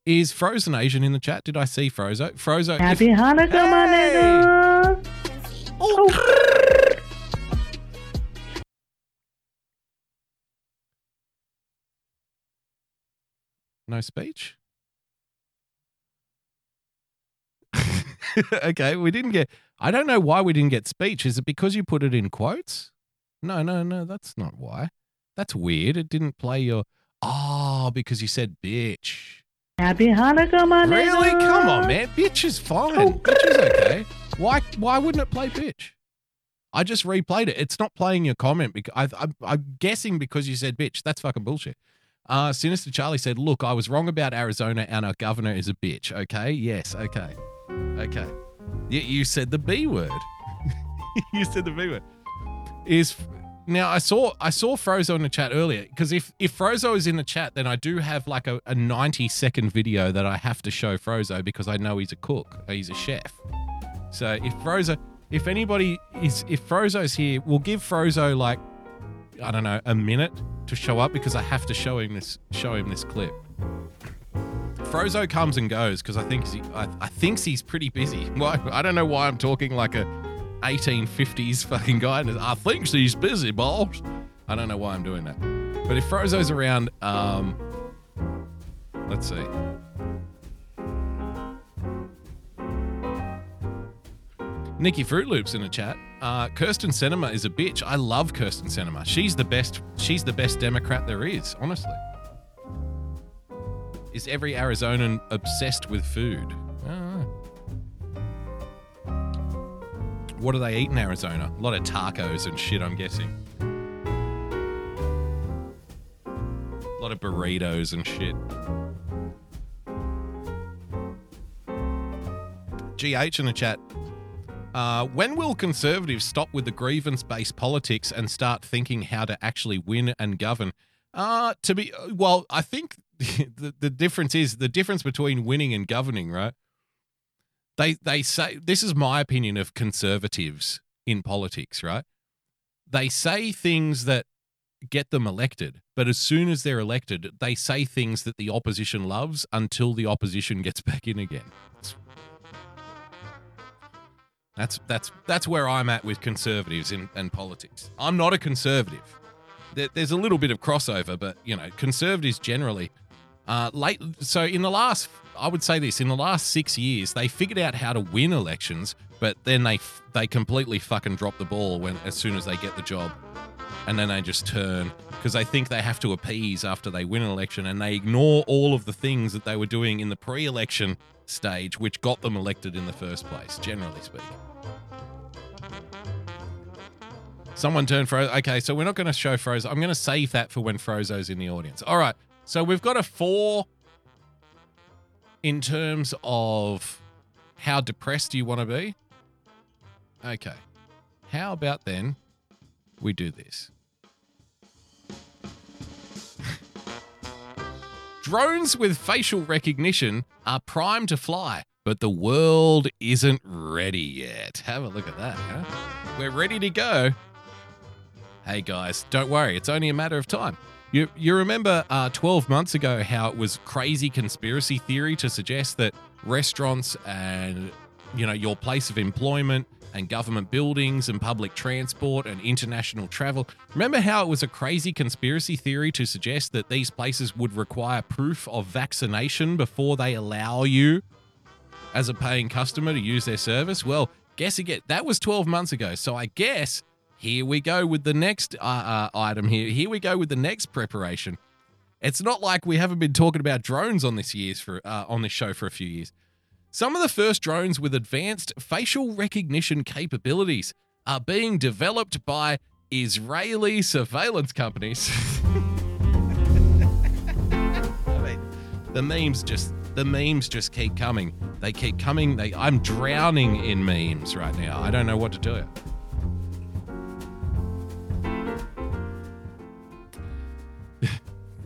Is Frozen Asian in the chat? Did I see Frozo? Frozo. if- Happy Hanukkah, my nigga. Oh. oh. No speech? <laughs> okay, we didn't get. I don't know why we didn't get speech. Is it because you put it in quotes? No, no, no, that's not why. That's weird. It didn't play your. Oh, because you said bitch. Happy Hanukkah, my. Really? Come on, man. Bitch is fine. Bitch is okay. Why? Why wouldn't it play bitch? I just replayed it. It's not playing your comment because I, I, I'm guessing because you said bitch. That's fucking bullshit. Uh, Sinister Charlie said, "Look, I was wrong about Arizona, and our governor is a bitch." Okay, yes, okay, okay. You, you said the B word. <laughs> you said the B word. Is now I saw I saw Frozo in the chat earlier because if if Frozo is in the chat, then I do have like a, a 90 second video that I have to show Frozo because I know he's a cook, he's a chef. So if Frozo, if anybody is, if Frozo's here, we'll give Frozo like, I don't know, a minute to show up because I have to show him this, show him this clip. Frozo comes and goes because I think he, I, I think he's pretty busy. <laughs> Why? I don't know why I'm talking like a 1850s fucking guy. and I think he's busy, boss. I don't know why I'm doing that. But if Frozo's around, um, let's see. Nikki Fruit Loops in the chat. Uh, Kyrsten Sinema is a bitch. I love Kyrsten Sinema. She's the best. She's the best Democrat there is. Honestly, is every Arizonan obsessed with food? Know. What do they eat in Arizona? A lot of tacos and shit. I'm guessing. A lot of burritos and shit. GH in the chat. Uh, when will conservatives stop with the grievance based politics and start thinking how to actually win and govern? Uh, to be, well, I think <laughs> the, the difference is the difference between winning and governing, right? They, they say, this is my opinion of conservatives in politics, right? They say things that get them elected, but as soon as they're elected, they say things that the opposition loves until the opposition gets <laughs> back in again. That's that's that's where I'm at with conservatives in and politics. I'm not a conservative. There, there's a little bit of crossover, but you know, conservatives generally. Uh, late, so in the last, I would say this: in the last six years, they figured out how to win elections, but then they they completely fucking drop the ball when as soon as they get the job, and then they just turn because they think they have to appease after they win an election, and they ignore all of the things that they were doing in the pre-election stage, which got them elected in the first place. Generally speaking. Someone turned Frozo. Okay, so we're not going to show Frozo. I'm going to save that for when Frozo's in the audience. All right. So we've got a four in terms of how depressed you want to be. Okay. How about then we do this? <laughs> Drones with facial recognition are primed to fly, but the world isn't ready yet. Have a look at that, huh? We're ready to go. Hey guys, don't worry, it's only a matter of time. You, you remember uh, 12 months ago how it was crazy conspiracy theory to suggest that restaurants and you know your place of employment and government buildings and public transport and international travel. Remember how it was a crazy conspiracy theory to suggest that these places would require proof of vaccination before they allow you as a paying customer to use their service? Well, guess again, that was 12 months ago. So I guess here we go with the next uh, uh, item here. Here we go with the next preparation. It's not like we haven't been talking about drones on this year's for uh, on this show for a few years. Some of the first drones with advanced facial recognition capabilities are being developed by Israeli surveillance companies. <laughs> I mean, the memes just the memes just keep coming. They keep coming. They I'm drowning in memes right now. I don't know what to do.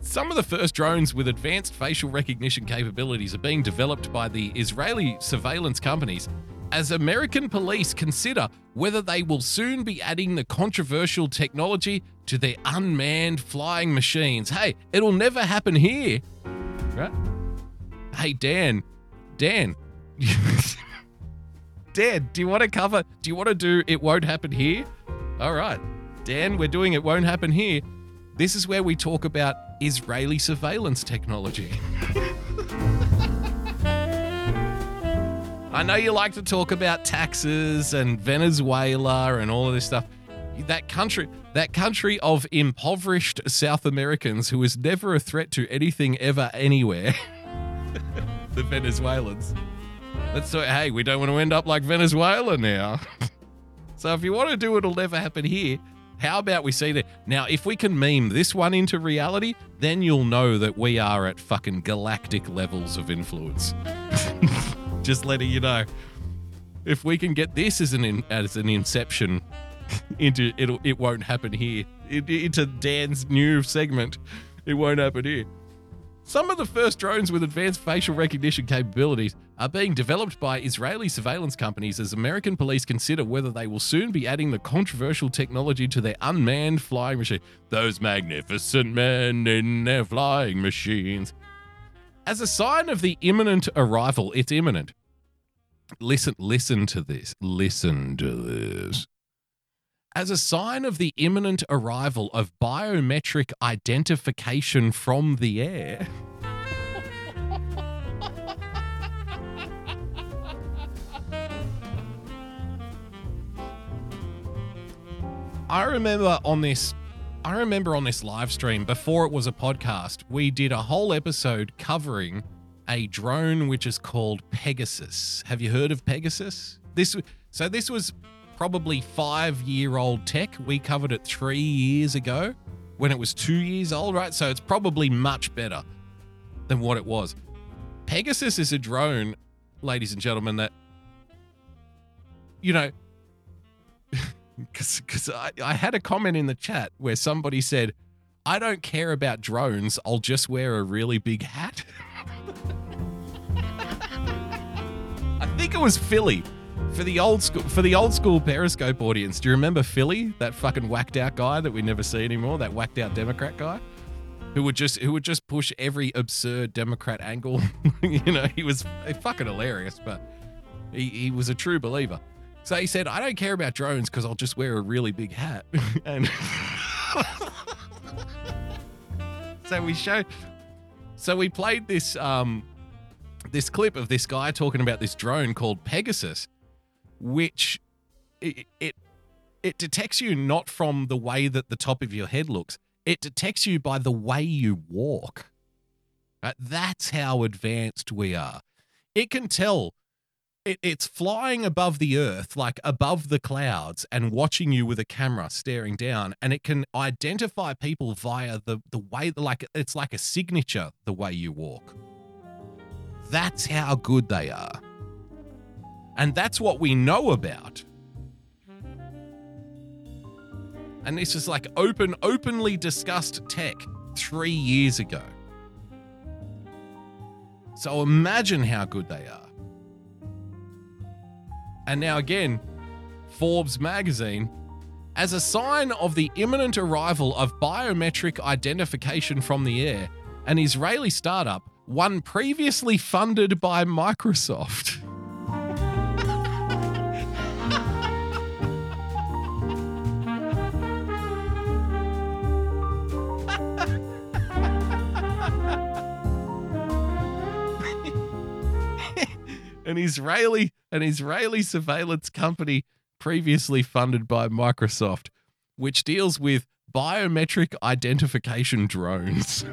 Some of the first drones with advanced facial recognition capabilities are being developed by the Israeli surveillance companies as American police consider whether they will soon be adding the controversial technology to their unmanned flying machines. Hey, it'll never happen here. Right? Hey, Dan. Dan. <laughs> Dan, do you want to cover? Do you want to do It Won't Happen Here? All right. Dan, we're doing It Won't Happen Here. This is where we talk about Israeli surveillance technology. I know you like to talk about taxes and Venezuela and all of this stuff. That country, that country of impoverished South Americans who is never a threat to anything ever anywhere. <laughs> the Venezuelans. Let's say, hey, we don't want to end up like Venezuela now. <laughs> So if you want to do it'll never happen here, how about we see that? Now, if we can meme this one into reality, then you'll know that we are at fucking galactic levels of influence. <laughs> Just letting you know. If we can get this as an in, as an inception <laughs> into it'll it won't happen here. Into Dan's new segment, it won't happen here. Some of the first drones with advanced facial recognition capabilities are being developed by Israeli surveillance companies as American police consider whether they will soon be adding the controversial technology to their unmanned flying machine. Those magnificent men in their flying machines. As a sign of the imminent arrival, it's imminent. Listen, listen to this. Listen to this. As a sign of the imminent arrival of biometric identification from the air. I remember on this I remember on this live stream before it was a podcast, we did a whole episode covering a drone which is called Pegasus. Have you heard of Pegasus? This so this was probably 5-year-old tech. We covered it 3 years ago when it was 2 years old, right? So it's probably much better than what it was. Pegasus is a drone, ladies and gentlemen, that you know, because I, I had a comment in the chat where somebody said, I don't care about drones, I'll just wear a really big hat. <laughs> I think it was Philly. For the old school for the old school Periscope audience, do you remember Philly? That fucking whacked out guy that we never see anymore, that whacked out Democrat guy? Who would just who would just push every absurd Democrat angle. <laughs> you know, he was eh, fucking hilarious, but he, he was a true believer. So he said, I don't care about drones because I'll just wear a really big hat. <laughs> and <laughs> so we showed so we played this um this clip of this guy talking about this drone called Pegasus, which it it, it detects you not from the way that the top of your head looks. It detects you by the way you walk. Right? That's how advanced we are. It can tell it, it's flying above the earth, like above the clouds, and watching you with a camera staring down. And it can identify people via the, the way, like it's like a signature, the way you walk. That's how good they are. And that's what we know about. And this is like open, openly discussed tech three years ago. So imagine how good they are. And now, again, Forbes magazine, as a sign of the imminent arrival of biometric identification from the air, an Israeli startup, one previously funded by Microsoft. <laughs> an Israeli an Israeli surveillance company previously funded by Microsoft, which deals with biometric identification drones.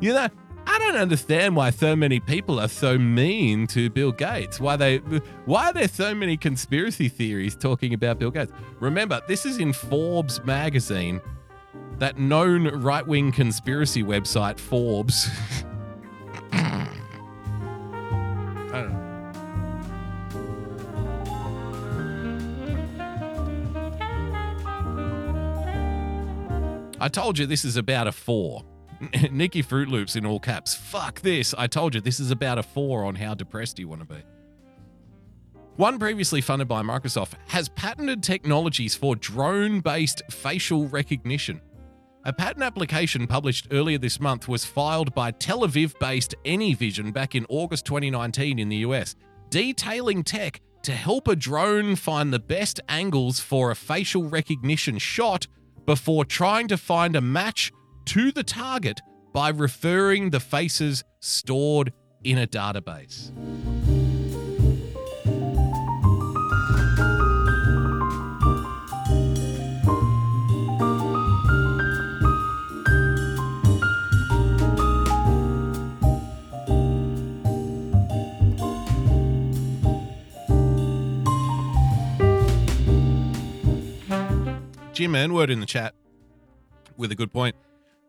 you know, I don't understand why so many people are so mean to Bill Gates. Why they why are there so many conspiracy theories talking about Bill Gates? Remember, this is in Forbes magazine, that known right-wing conspiracy website Forbes. <laughs> I don't know. I told you this is about a four. <laughs> Nikki Fruit Loops in all caps. Fuck this. I told you this is about a four on how depressed you want to be. One previously funded by Microsoft has patented technologies for drone based facial recognition. A patent application published earlier this month was filed by Tel Aviv based AnyVision back in August 2019 in the US, detailing tech to help a drone find the best angles for a facial recognition shot before trying to find a match to the target by referring the faces stored in a database. Jim Manword in the chat with a good point.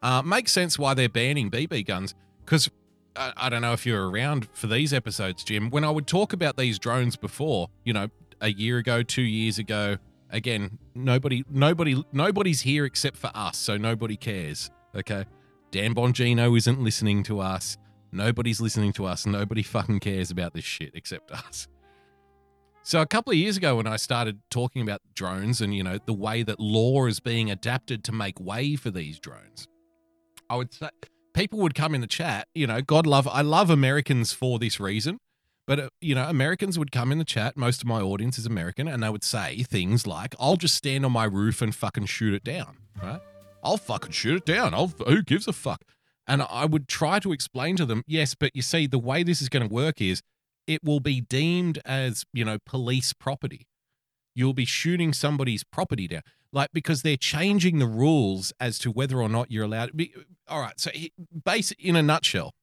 Uh, makes sense why they're banning BB guns because I, I don't know if you're around for these episodes, Jim. When I would talk about these drones before, you know, a year ago, two years ago, again, nobody, nobody, nobody's here except for us, so nobody cares. Okay, Dan Bongino isn't listening to us. Nobody's listening to us. Nobody fucking cares about this shit except us. So a couple of years ago, when I started talking about drones and you know the way that law is being adapted to make way for these drones, I would say people would come in the chat. You know, God love, I love Americans for this reason. But uh, you know, Americans would come in the chat. Most of my audience is American, and they would say things like, "I'll just stand on my roof and fucking shoot it down." Right? I'll fucking shoot it down. I'll who gives a fuck? And I would try to explain to them, yes, but you see, the way this is going to work is it will be deemed as you know police property. You'll be shooting somebody's property down, like because they're changing the rules as to whether or not you're allowed. Be, all right, so base in a nutshell,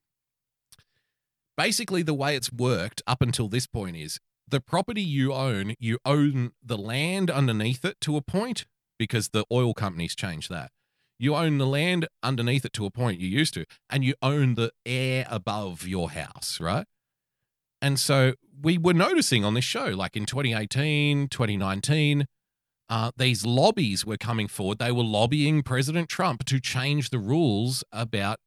basically the way it's worked up until this point is the property you own, you own the land underneath it to a point because the oil companies changed that. You own the land underneath it to a point you used to, and you own the air above your house, right? And so we were noticing on this show, like in 2018, 2019, uh, these lobbies were coming forward. They were lobbying President Trump to change the rules about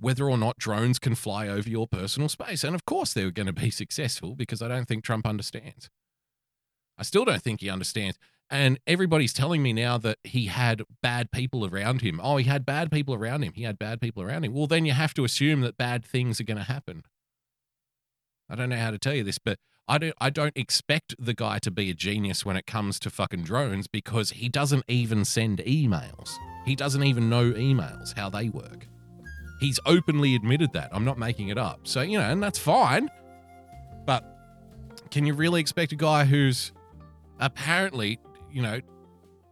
whether or not drones can fly over your personal space. And of course, they were going to be <laughs> successful because I don't think Trump understands. I still don't think he understands. And everybody's telling me now that he had bad people around him. Oh, he had bad people around him. He had bad people around him. Well, then you have to assume that bad things are going to happen. I don't know how to tell you this, but I don't I don't expect the guy to be a genius when it comes to fucking drones because he doesn't even send emails. He doesn't even know emails, how they work. He's openly admitted that. I'm not making it up. So, you know, and that's fine. But can you really expect a guy who's apparently, you know,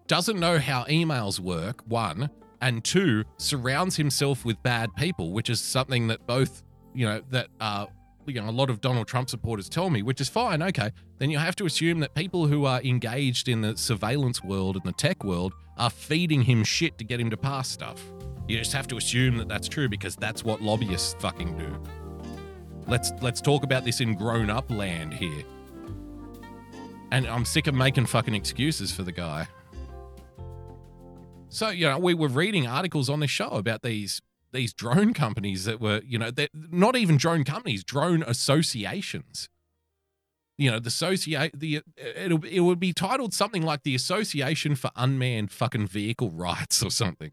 doesn't know how emails work, one, and two, surrounds himself with bad people, which is something that both, you know, that uh you know, a lot of Donald Trump supporters tell me, which is fine, okay. Then you have to assume that people who are engaged in the surveillance world and the tech world are feeding him shit to get him to pass stuff. You just have to assume that that's true because that's what lobbyists fucking do. Let's let's talk about this in grown up land here. And I'm sick of making fucking excuses for the guy. So, you know, we were reading articles on this show about these these drone companies that were, you know, they're not even drone companies, drone associations. You know, the associate the it'll it would be titled something like the Association for Unmanned Fucking Vehicle Rights or something.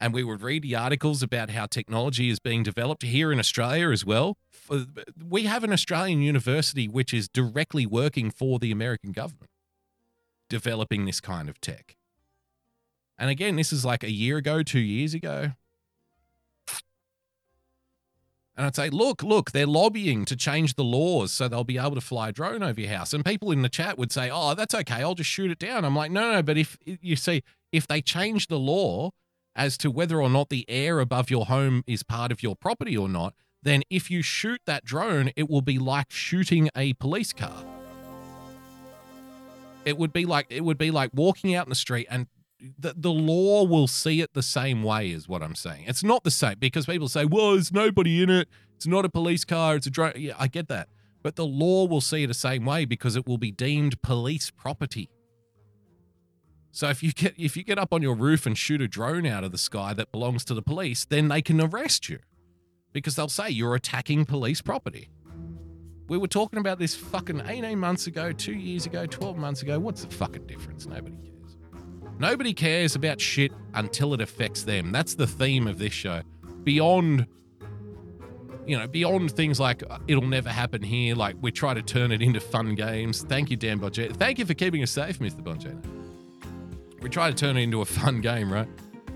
And we would read the articles about how technology is being developed here in Australia as well. We have an Australian university which is directly working for the American government, developing this kind of tech. And again, this is like a year ago, two years ago. And I'd say, look, look, they're lobbying to change the laws so they'll be able to fly a drone over your house. And people in the chat would say, oh, that's okay. I'll just shoot it down. I'm like, no, no, but if you see, if they change the law as to whether or not the air above your home is part of your property or not, then if you shoot that drone, it will be like shooting a police car. It would be like it would be like walking out in the street and the, the law will see it the same way is what I'm saying. It's not the same because people say, well, there's nobody in it. It's not a police car. It's a drone. Yeah, I get that. But the law will see it the same way because it will be deemed police property. So if you get if you get up on your roof and shoot a drone out of the sky that belongs to the police, then they can arrest you because they'll say you're attacking police property. We were talking about this fucking 18 months ago, two years ago, 12 months ago. What's the fucking difference? Nobody cares. Nobody cares about shit until it affects them. That's the theme of this show. Beyond, you know, beyond things like uh, it'll never happen here, like we try to turn it into fun games. Thank you, Dan Bongino. Thank you for keeping us safe, Mr. Bongino. We try to turn it into a fun game, right?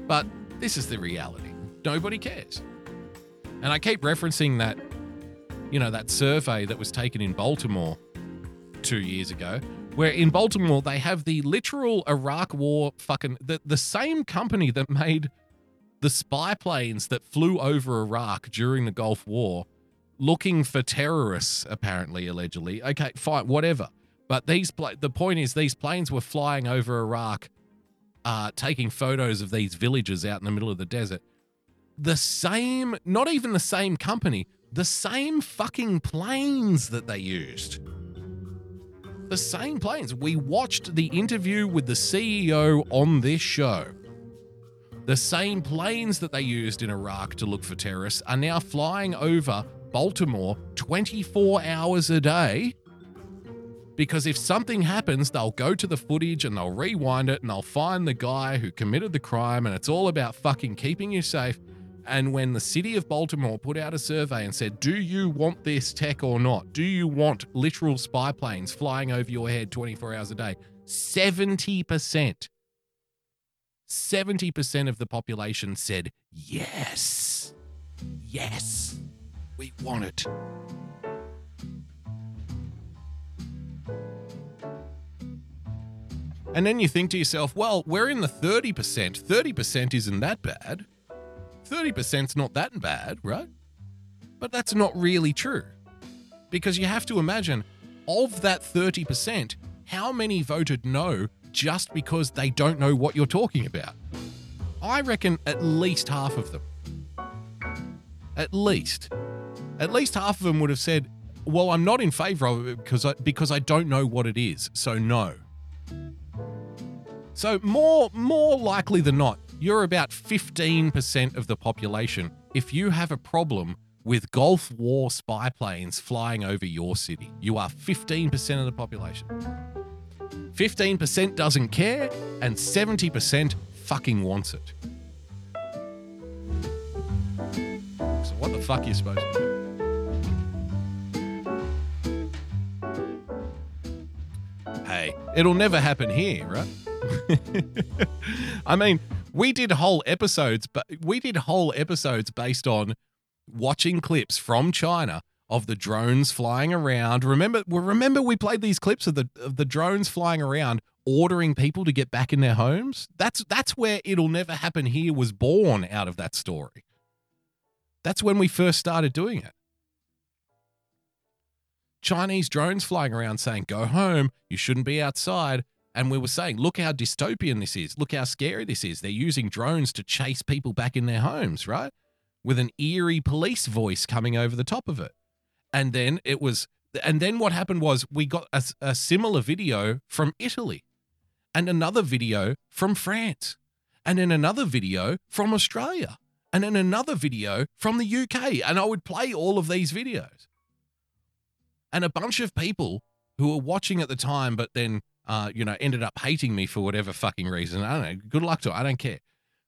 But this is the reality. Nobody cares. And I keep referencing that, you know, that survey that was taken in Baltimore two years ago, where in Baltimore they have the literal Iraq War fucking the, the same company that made the spy planes that flew over Iraq during the Gulf War looking for terrorists, apparently, allegedly. Okay, fine, whatever. But these pla- the point is these planes were flying over Iraq uh, taking photos of these villages out in the middle of the desert. The same, not even the same company, the same fucking planes that they used. The same planes. We watched the interview with the CEO on this show. The same planes that they used in Iraq to look for terrorists are now flying over Baltimore 24 hours a day. Because if something happens, they'll go to the footage and they'll rewind it and they'll find the guy who committed the crime. And it's all about fucking keeping you safe. And when the city of Baltimore put out a survey and said, Do you want this tech or not? Do you want literal spy planes flying over your head 24 hours a day? 70%. 70% of the population said yes. Yes. We want it. And then you think to yourself, well, we're in the 30%. 30% isn't that bad. 30%'s not that bad, right? But that's not really true. Because you have to imagine, of that 30%, how many voted no just because they don't know what you're talking about? I reckon at least half of them. At least. At least half of them would have said, well, I'm not in favor of it because I, because I don't know what it is, so no. So more more likely than not, you're about 15% of the population if you have a problem with Gulf War spy planes flying over your city. You are 15% of the population. 15% doesn't care and 70% fucking wants it. So what the fuck are you supposed to do? Hey, it'll never happen here, right? <laughs> I mean, we did whole episodes, but we did whole episodes based on watching clips from China of the drones flying around. Remember, well, remember we played these clips of the of the drones flying around, ordering people to get back in their homes. That's that's where it'll never happen here was born out of that story. That's when we first started doing it. Chinese drones flying around saying, "Go home. You shouldn't be outside." And we were saying, look how dystopian this is. Look how scary this is. They're using drones to chase people back in their homes, right? With an eerie police voice coming over the top of it. And then it was, and then what happened was we got a, a similar video from Italy and another video from France and then another video from Australia and then another video from the UK. And I would play all of these videos. And a bunch of people who were watching at the time, but then uh, you know, ended up hating me for whatever fucking reason. I don't know. Good luck to. I don't care.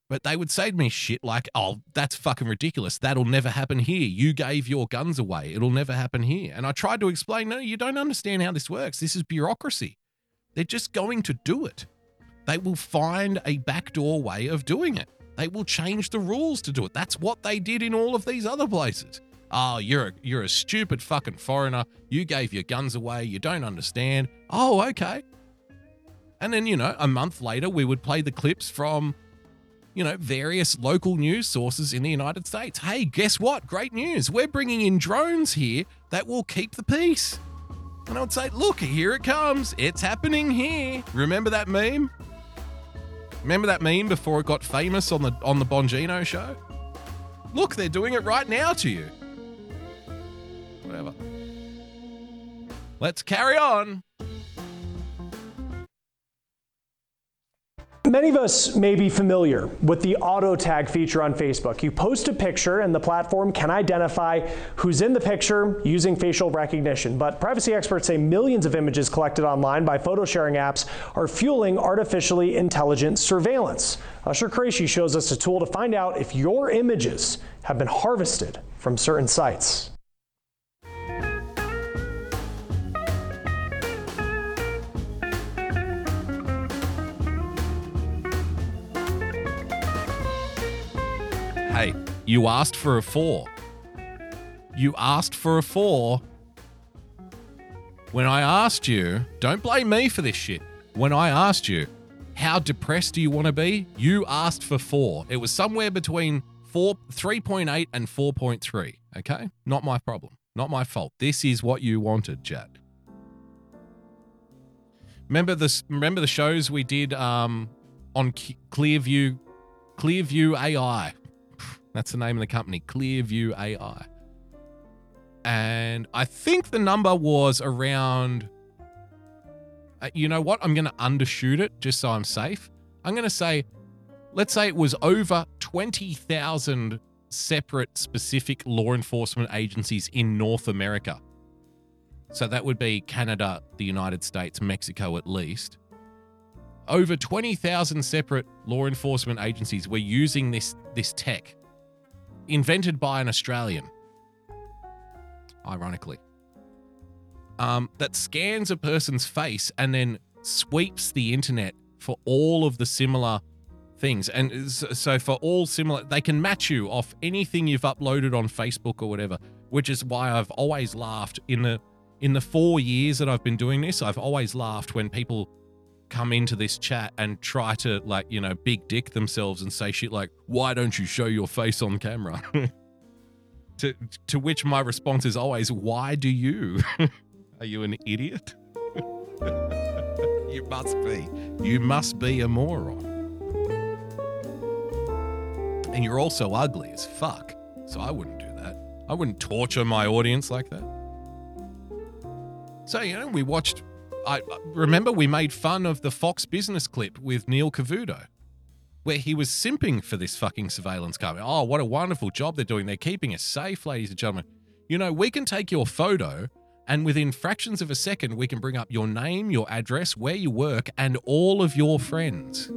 But they would say to me shit like, oh, that's fucking ridiculous. That'll never happen here. You gave your guns away. It'll never happen here. And I tried to explain, no, you don't understand how this works. This is bureaucracy. They're just going to do it. They will find a backdoor way of doing it. They will change the rules to do it. That's what they did in all of these other places. Oh, you're a, you're a stupid fucking foreigner. You gave your guns away. You don't understand. Oh, okay. And then, you know, a month later, we would play the clips from, you know, various local news sources in the United States. Hey, guess what? Great news. We're bringing in drones here that will keep the peace. And I would say, look, here it comes. It's happening here. Remember that meme? Remember that meme before it got famous on the on the Bongino show? Look, they're doing it right now to you. Whatever. Let's carry on. Many of us may be familiar with the auto tag feature on Facebook. You post a picture and the platform can identify who's in the picture using facial recognition. But privacy experts say millions of images collected online by photo sharing apps are fueling artificially intelligent surveillance. Usher Qureshi shows us a tool to find out if your images have been harvested from certain sites. You asked for a four. You asked for a four. When I asked you, don't blame me for this shit. When I asked you, how depressed do you want to be? You asked for four. It was somewhere between four, 3.8 and 4.3. Okay? Not my problem. Not my fault. This is what you wanted, Jet. Remember this remember the shows we did um on Clearview Clearview AI. That's the name of the company, Clearview AI. And I think the number was around. uh, You know what? I'm going to undershoot it just so I'm safe. I'm going to say, let's say it was over 20,000 separate specific law enforcement agencies in North America. So that would be Canada, the United States, Mexico at least. Over 20,000 separate law enforcement agencies were using this this tech invented by an Australian. Ironically. Um, that scans a person's face and then sweeps the internet for all of the similar things. And so for all similar, they can match you off anything you've uploaded on Facebook or whatever, which is why I've always laughed in the in the 4 years that I've been doing this, I've always laughed when people come into this chat and try to like, you know, big dick themselves and say shit like, "Why don't you show your face on camera?" <laughs> to to which my response is always, "Why do you? <laughs> Are you an idiot?" <laughs> you must be. You must be a moron. And you're also ugly as fuck. So I wouldn't do that. I wouldn't torture my audience like that. So, you know, we watched. I remember we made fun of the Fox business clip with Neil Cavuto, where he was simping for this fucking surveillance company. Oh, what a wonderful job they're doing. They're keeping us safe, ladies and gentlemen. You know, we can take your photo and within fractions of a second, we can bring up your name, your address, where you work, and all of your friends.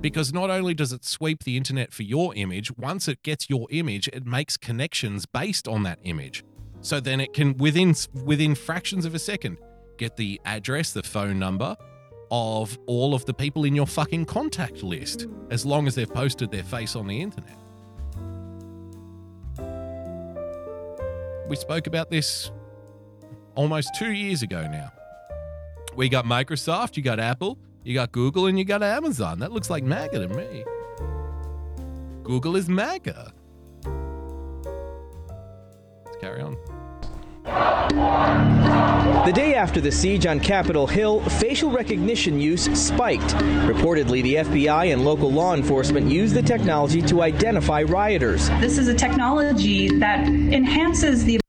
Because not only does it sweep the internet for your image, once it gets your image, it makes connections based on that image. So then it can within within fractions of a second get the address, the phone number of all of the people in your fucking contact list as long as they've posted their face on the internet. We spoke about this almost 2 years ago now. We got Microsoft, you got Apple, you got Google, and you got Amazon. That looks like MAGA to me. Google is MAGA. Let's carry on. The day after the siege on Capitol Hill, facial recognition use spiked. Reportedly, the FBI and local law enforcement used the technology to identify rioters. This is a technology that enhances the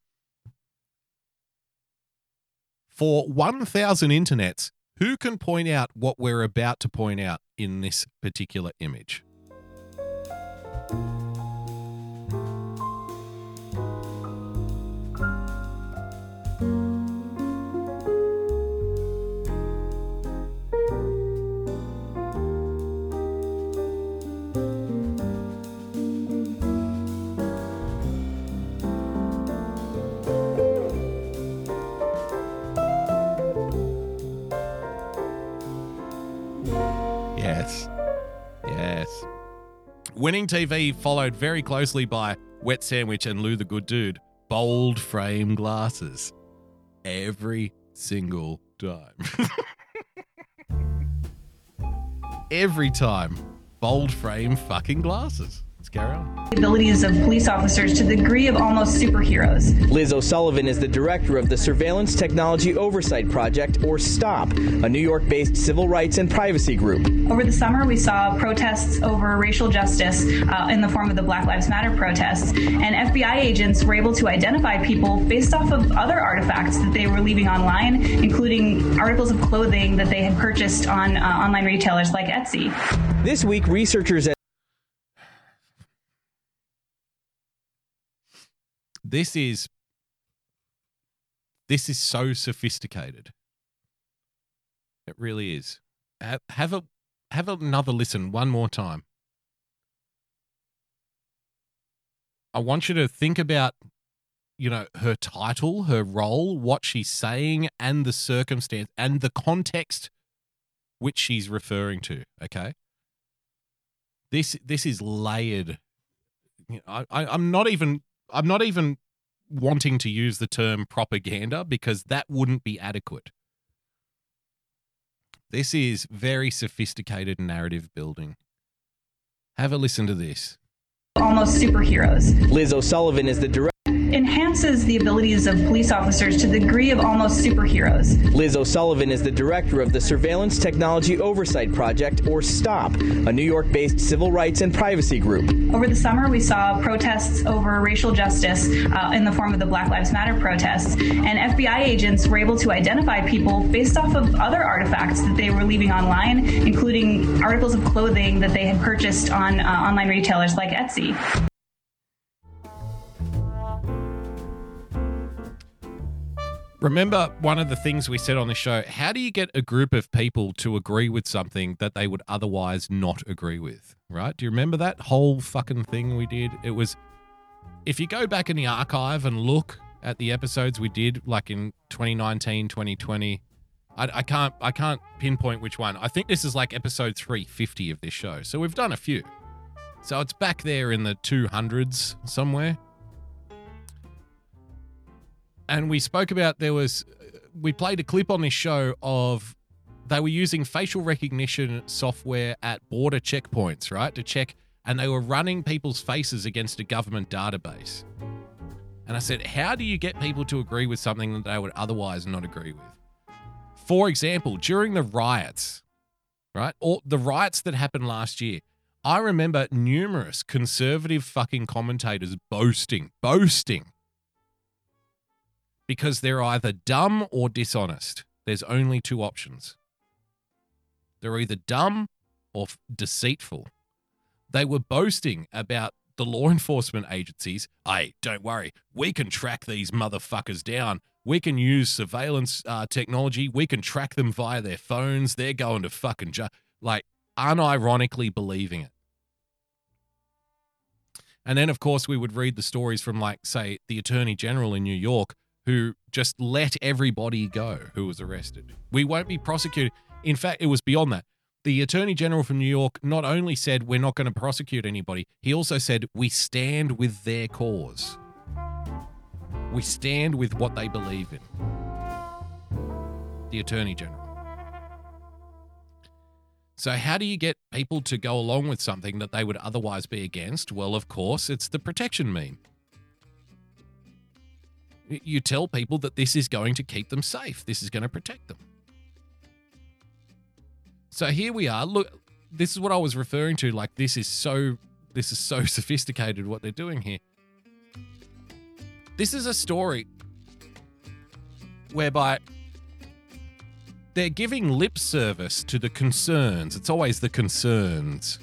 For 1,000 internets, who can point out what we're about to point out in this particular image? Winning TV followed very closely by Wet Sandwich and Lou the Good Dude. Bold frame glasses. Every single time. <laughs> Every time. Bold frame fucking glasses. Let's carry on. abilities of police officers to the degree of almost superheroes. Liz O'Sullivan is the director of the Surveillance Technology Oversight Project, or STOP, a New York based civil rights and privacy group. Over the summer, we saw protests over racial justice uh, in the form of the Black Lives Matter protests, and FBI agents were able to identify people based off of other artifacts that they were leaving online, including articles of clothing that they had purchased on uh, online retailers like Etsy. This week, researchers This is this is so sophisticated. It really is. Have, a have another listen one more time. I want you to think about you know her title, her role, what she's saying and the circumstance and the context which she's referring to, okay? This this is layered. I, I I'm not even I'm not even wanting to use the term propaganda because that wouldn't be adequate. This is very sophisticated narrative building. Have a listen to this. Almost superheroes. Liz O'Sullivan is the director. Enhances the abilities of police officers to the degree of almost superheroes. Liz O'Sullivan is the director of the Surveillance Technology Oversight Project, or STOP, a New York based civil rights and privacy group. Over the summer, we saw protests over racial justice uh, in the form of the Black Lives Matter protests, and FBI agents were able to identify people based off of other artifacts that they were leaving online, including articles of clothing that they had purchased on uh, online retailers like Etsy. Remember one of the things we said on the show how do you get a group of people to agree with something that they would otherwise not agree with? Right? Do you remember that whole fucking thing we did? It was if you go back in the archive and look at the episodes we did like in 2019, 2020, I, I can't I can't pinpoint which one. I think this is like episode 350 of this show. So we've done a few. So it's back there in the 200s somewhere and we spoke about there was we played a clip on this show of they were using facial recognition software at border checkpoints, right? To check and they were running people's faces against a government database. And I said, "How do you get people to agree with something that they would otherwise not agree with?" For example, during the riots, right? Or the riots that happened last year, I remember numerous conservative fucking commentators boasting, boasting because they're either dumb or dishonest. There's only two options. They're either dumb or deceitful. They were boasting about the law <laughs> enforcement agencies. Hey, don't worry, we can track these motherfuckers down. We can use surveillance uh, technology. We can track them via their phones. They're going to fucking jail. Like, unironically believing it. And then, of course, we would read the stories from, like, say, the Attorney General in New York who just let everybody go who was arrested. We won't be prosecuted. In fact, it was beyond that. The Attorney General from New York not only said we're not going to prosecute anybody, he also said we stand with their cause. We stand with what they believe in. The Attorney General. So, how do you get people to go along with something that they would otherwise be against? Well, of course, it's the protection meme you tell people that this is going to keep them safe. This is going to protect them. So here we are. Look, this is what I was referring to. Like this is so this is so <laughs> sophisticated what they're doing here. This is a story whereby they're giving lip service to the concerns. It's always the concerns.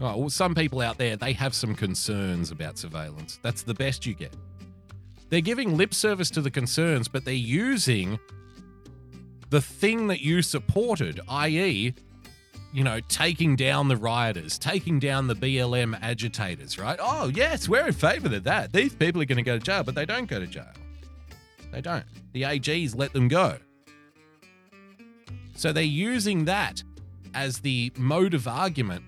Oh, well, some people out there, they have some concerns about surveillance. That's the best you get. They're giving lip service to the concerns, but they're using the thing that you supported, i.e., you know, taking down the rioters, taking down the BLM agitators, right? Oh, yes, we're in favor of that. These people are going to go to jail, but they don't go to jail. They don't. The AGs let them go. So they're using that as the mode of argument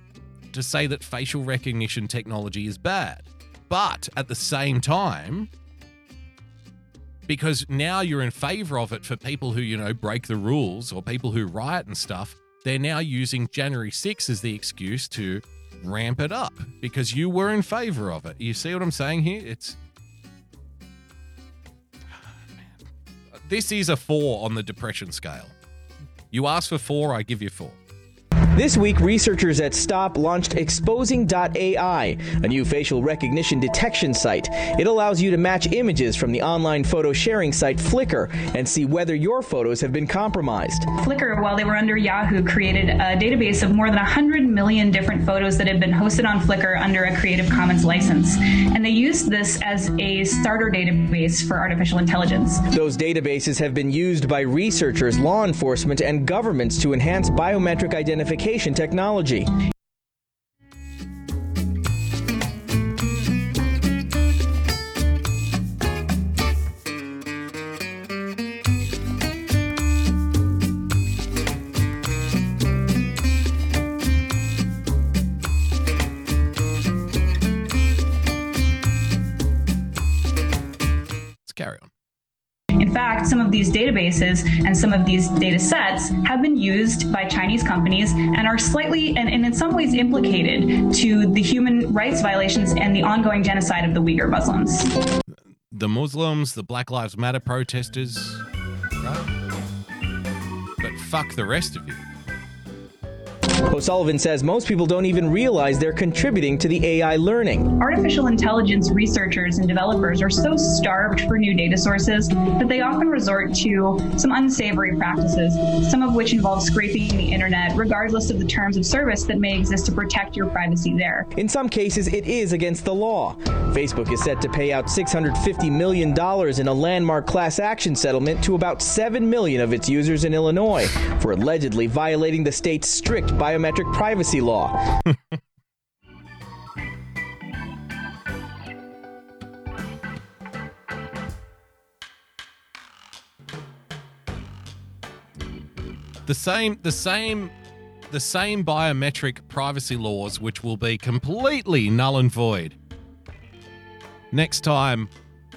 to say that facial recognition technology is bad. But at the same time, because now you're in favor of it for people who, you know, break the rules or people who riot and stuff. They're now using January 6 as the excuse to ramp it up because you were in favor of it. You see what I'm saying here? It's this is a four on the depression scale. You ask for four, I give you four. This week, researchers at STOP launched Exposing.ai, a new facial recognition detection site. It allows you to match images from the online photo sharing site Flickr and see whether your photos have been compromised. Flickr, while they were under Yahoo, created a database of more than 100 million different photos that had been hosted on Flickr under a Creative Commons license. And they used this as a starter database for artificial intelligence. Those databases have been used by researchers, law enforcement, and governments to enhance biometric identification technology. Some of these databases and some of these data sets have been used by Chinese companies and are slightly and, and in some ways implicated to the human rights violations and the ongoing genocide of the Uyghur Muslims. the Muslims, the Black Lives Matter protesters, right? But fuck the rest of you. O'Sullivan says most people don't even realize they're contributing to the AI learning. Artificial intelligence researchers and developers are so starved for new data sources that they often resort to some unsavory practices, some of which involve scraping the internet, regardless of the terms of service that may exist to protect your privacy there. In some cases, it is against the law. Facebook is set to pay out $650 million in a landmark class action settlement to about 7 million of its users in Illinois for allegedly violating the state's strict biometric privacy law. <laughs> The same, the same, the same biometric privacy laws, which will be completely null and void. Next time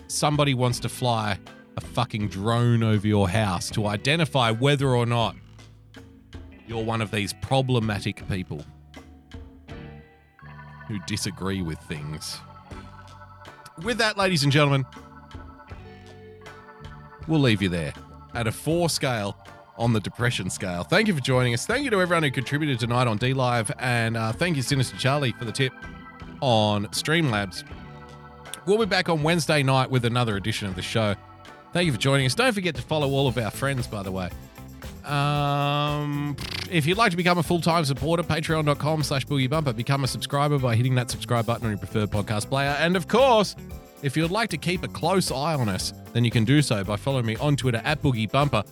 somebody wants to fly a fucking drone over your house to identify whether or not you're one of these problematic people who disagree with things. With that, ladies and gentlemen, we'll leave you there at a four scale on the depression scale. Thank you for joining us. Thank you to everyone who contributed tonight on D Live, and uh, thank you, Sinister Charlie, for the tip on Streamlabs. We'll be back on Wednesday night with another edition of the show. Thank you for joining us. Don't forget to follow all of our friends, by the way. Um, if you'd like to become a full-time supporter, patreon.com slash boogie bumper. Become a subscriber by hitting that subscribe button on your preferred podcast player. And of course, if you'd like to keep a close eye on us, then you can do so by following me on Twitter at boogie bumper.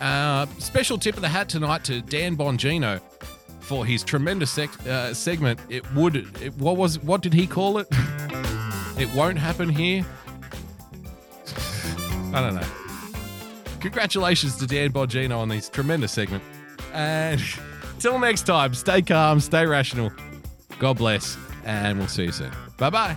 Uh, special tip of the hat tonight to Dan Bongino for his tremendous sec- uh, segment. It would, it, what was, what did he call it? <laughs> it won't happen here. <laughs> I don't know. Congratulations to Dan Bongino on this tremendous segment. And <laughs> till next time, stay calm, stay rational. God bless, and we'll see you soon. Bye bye.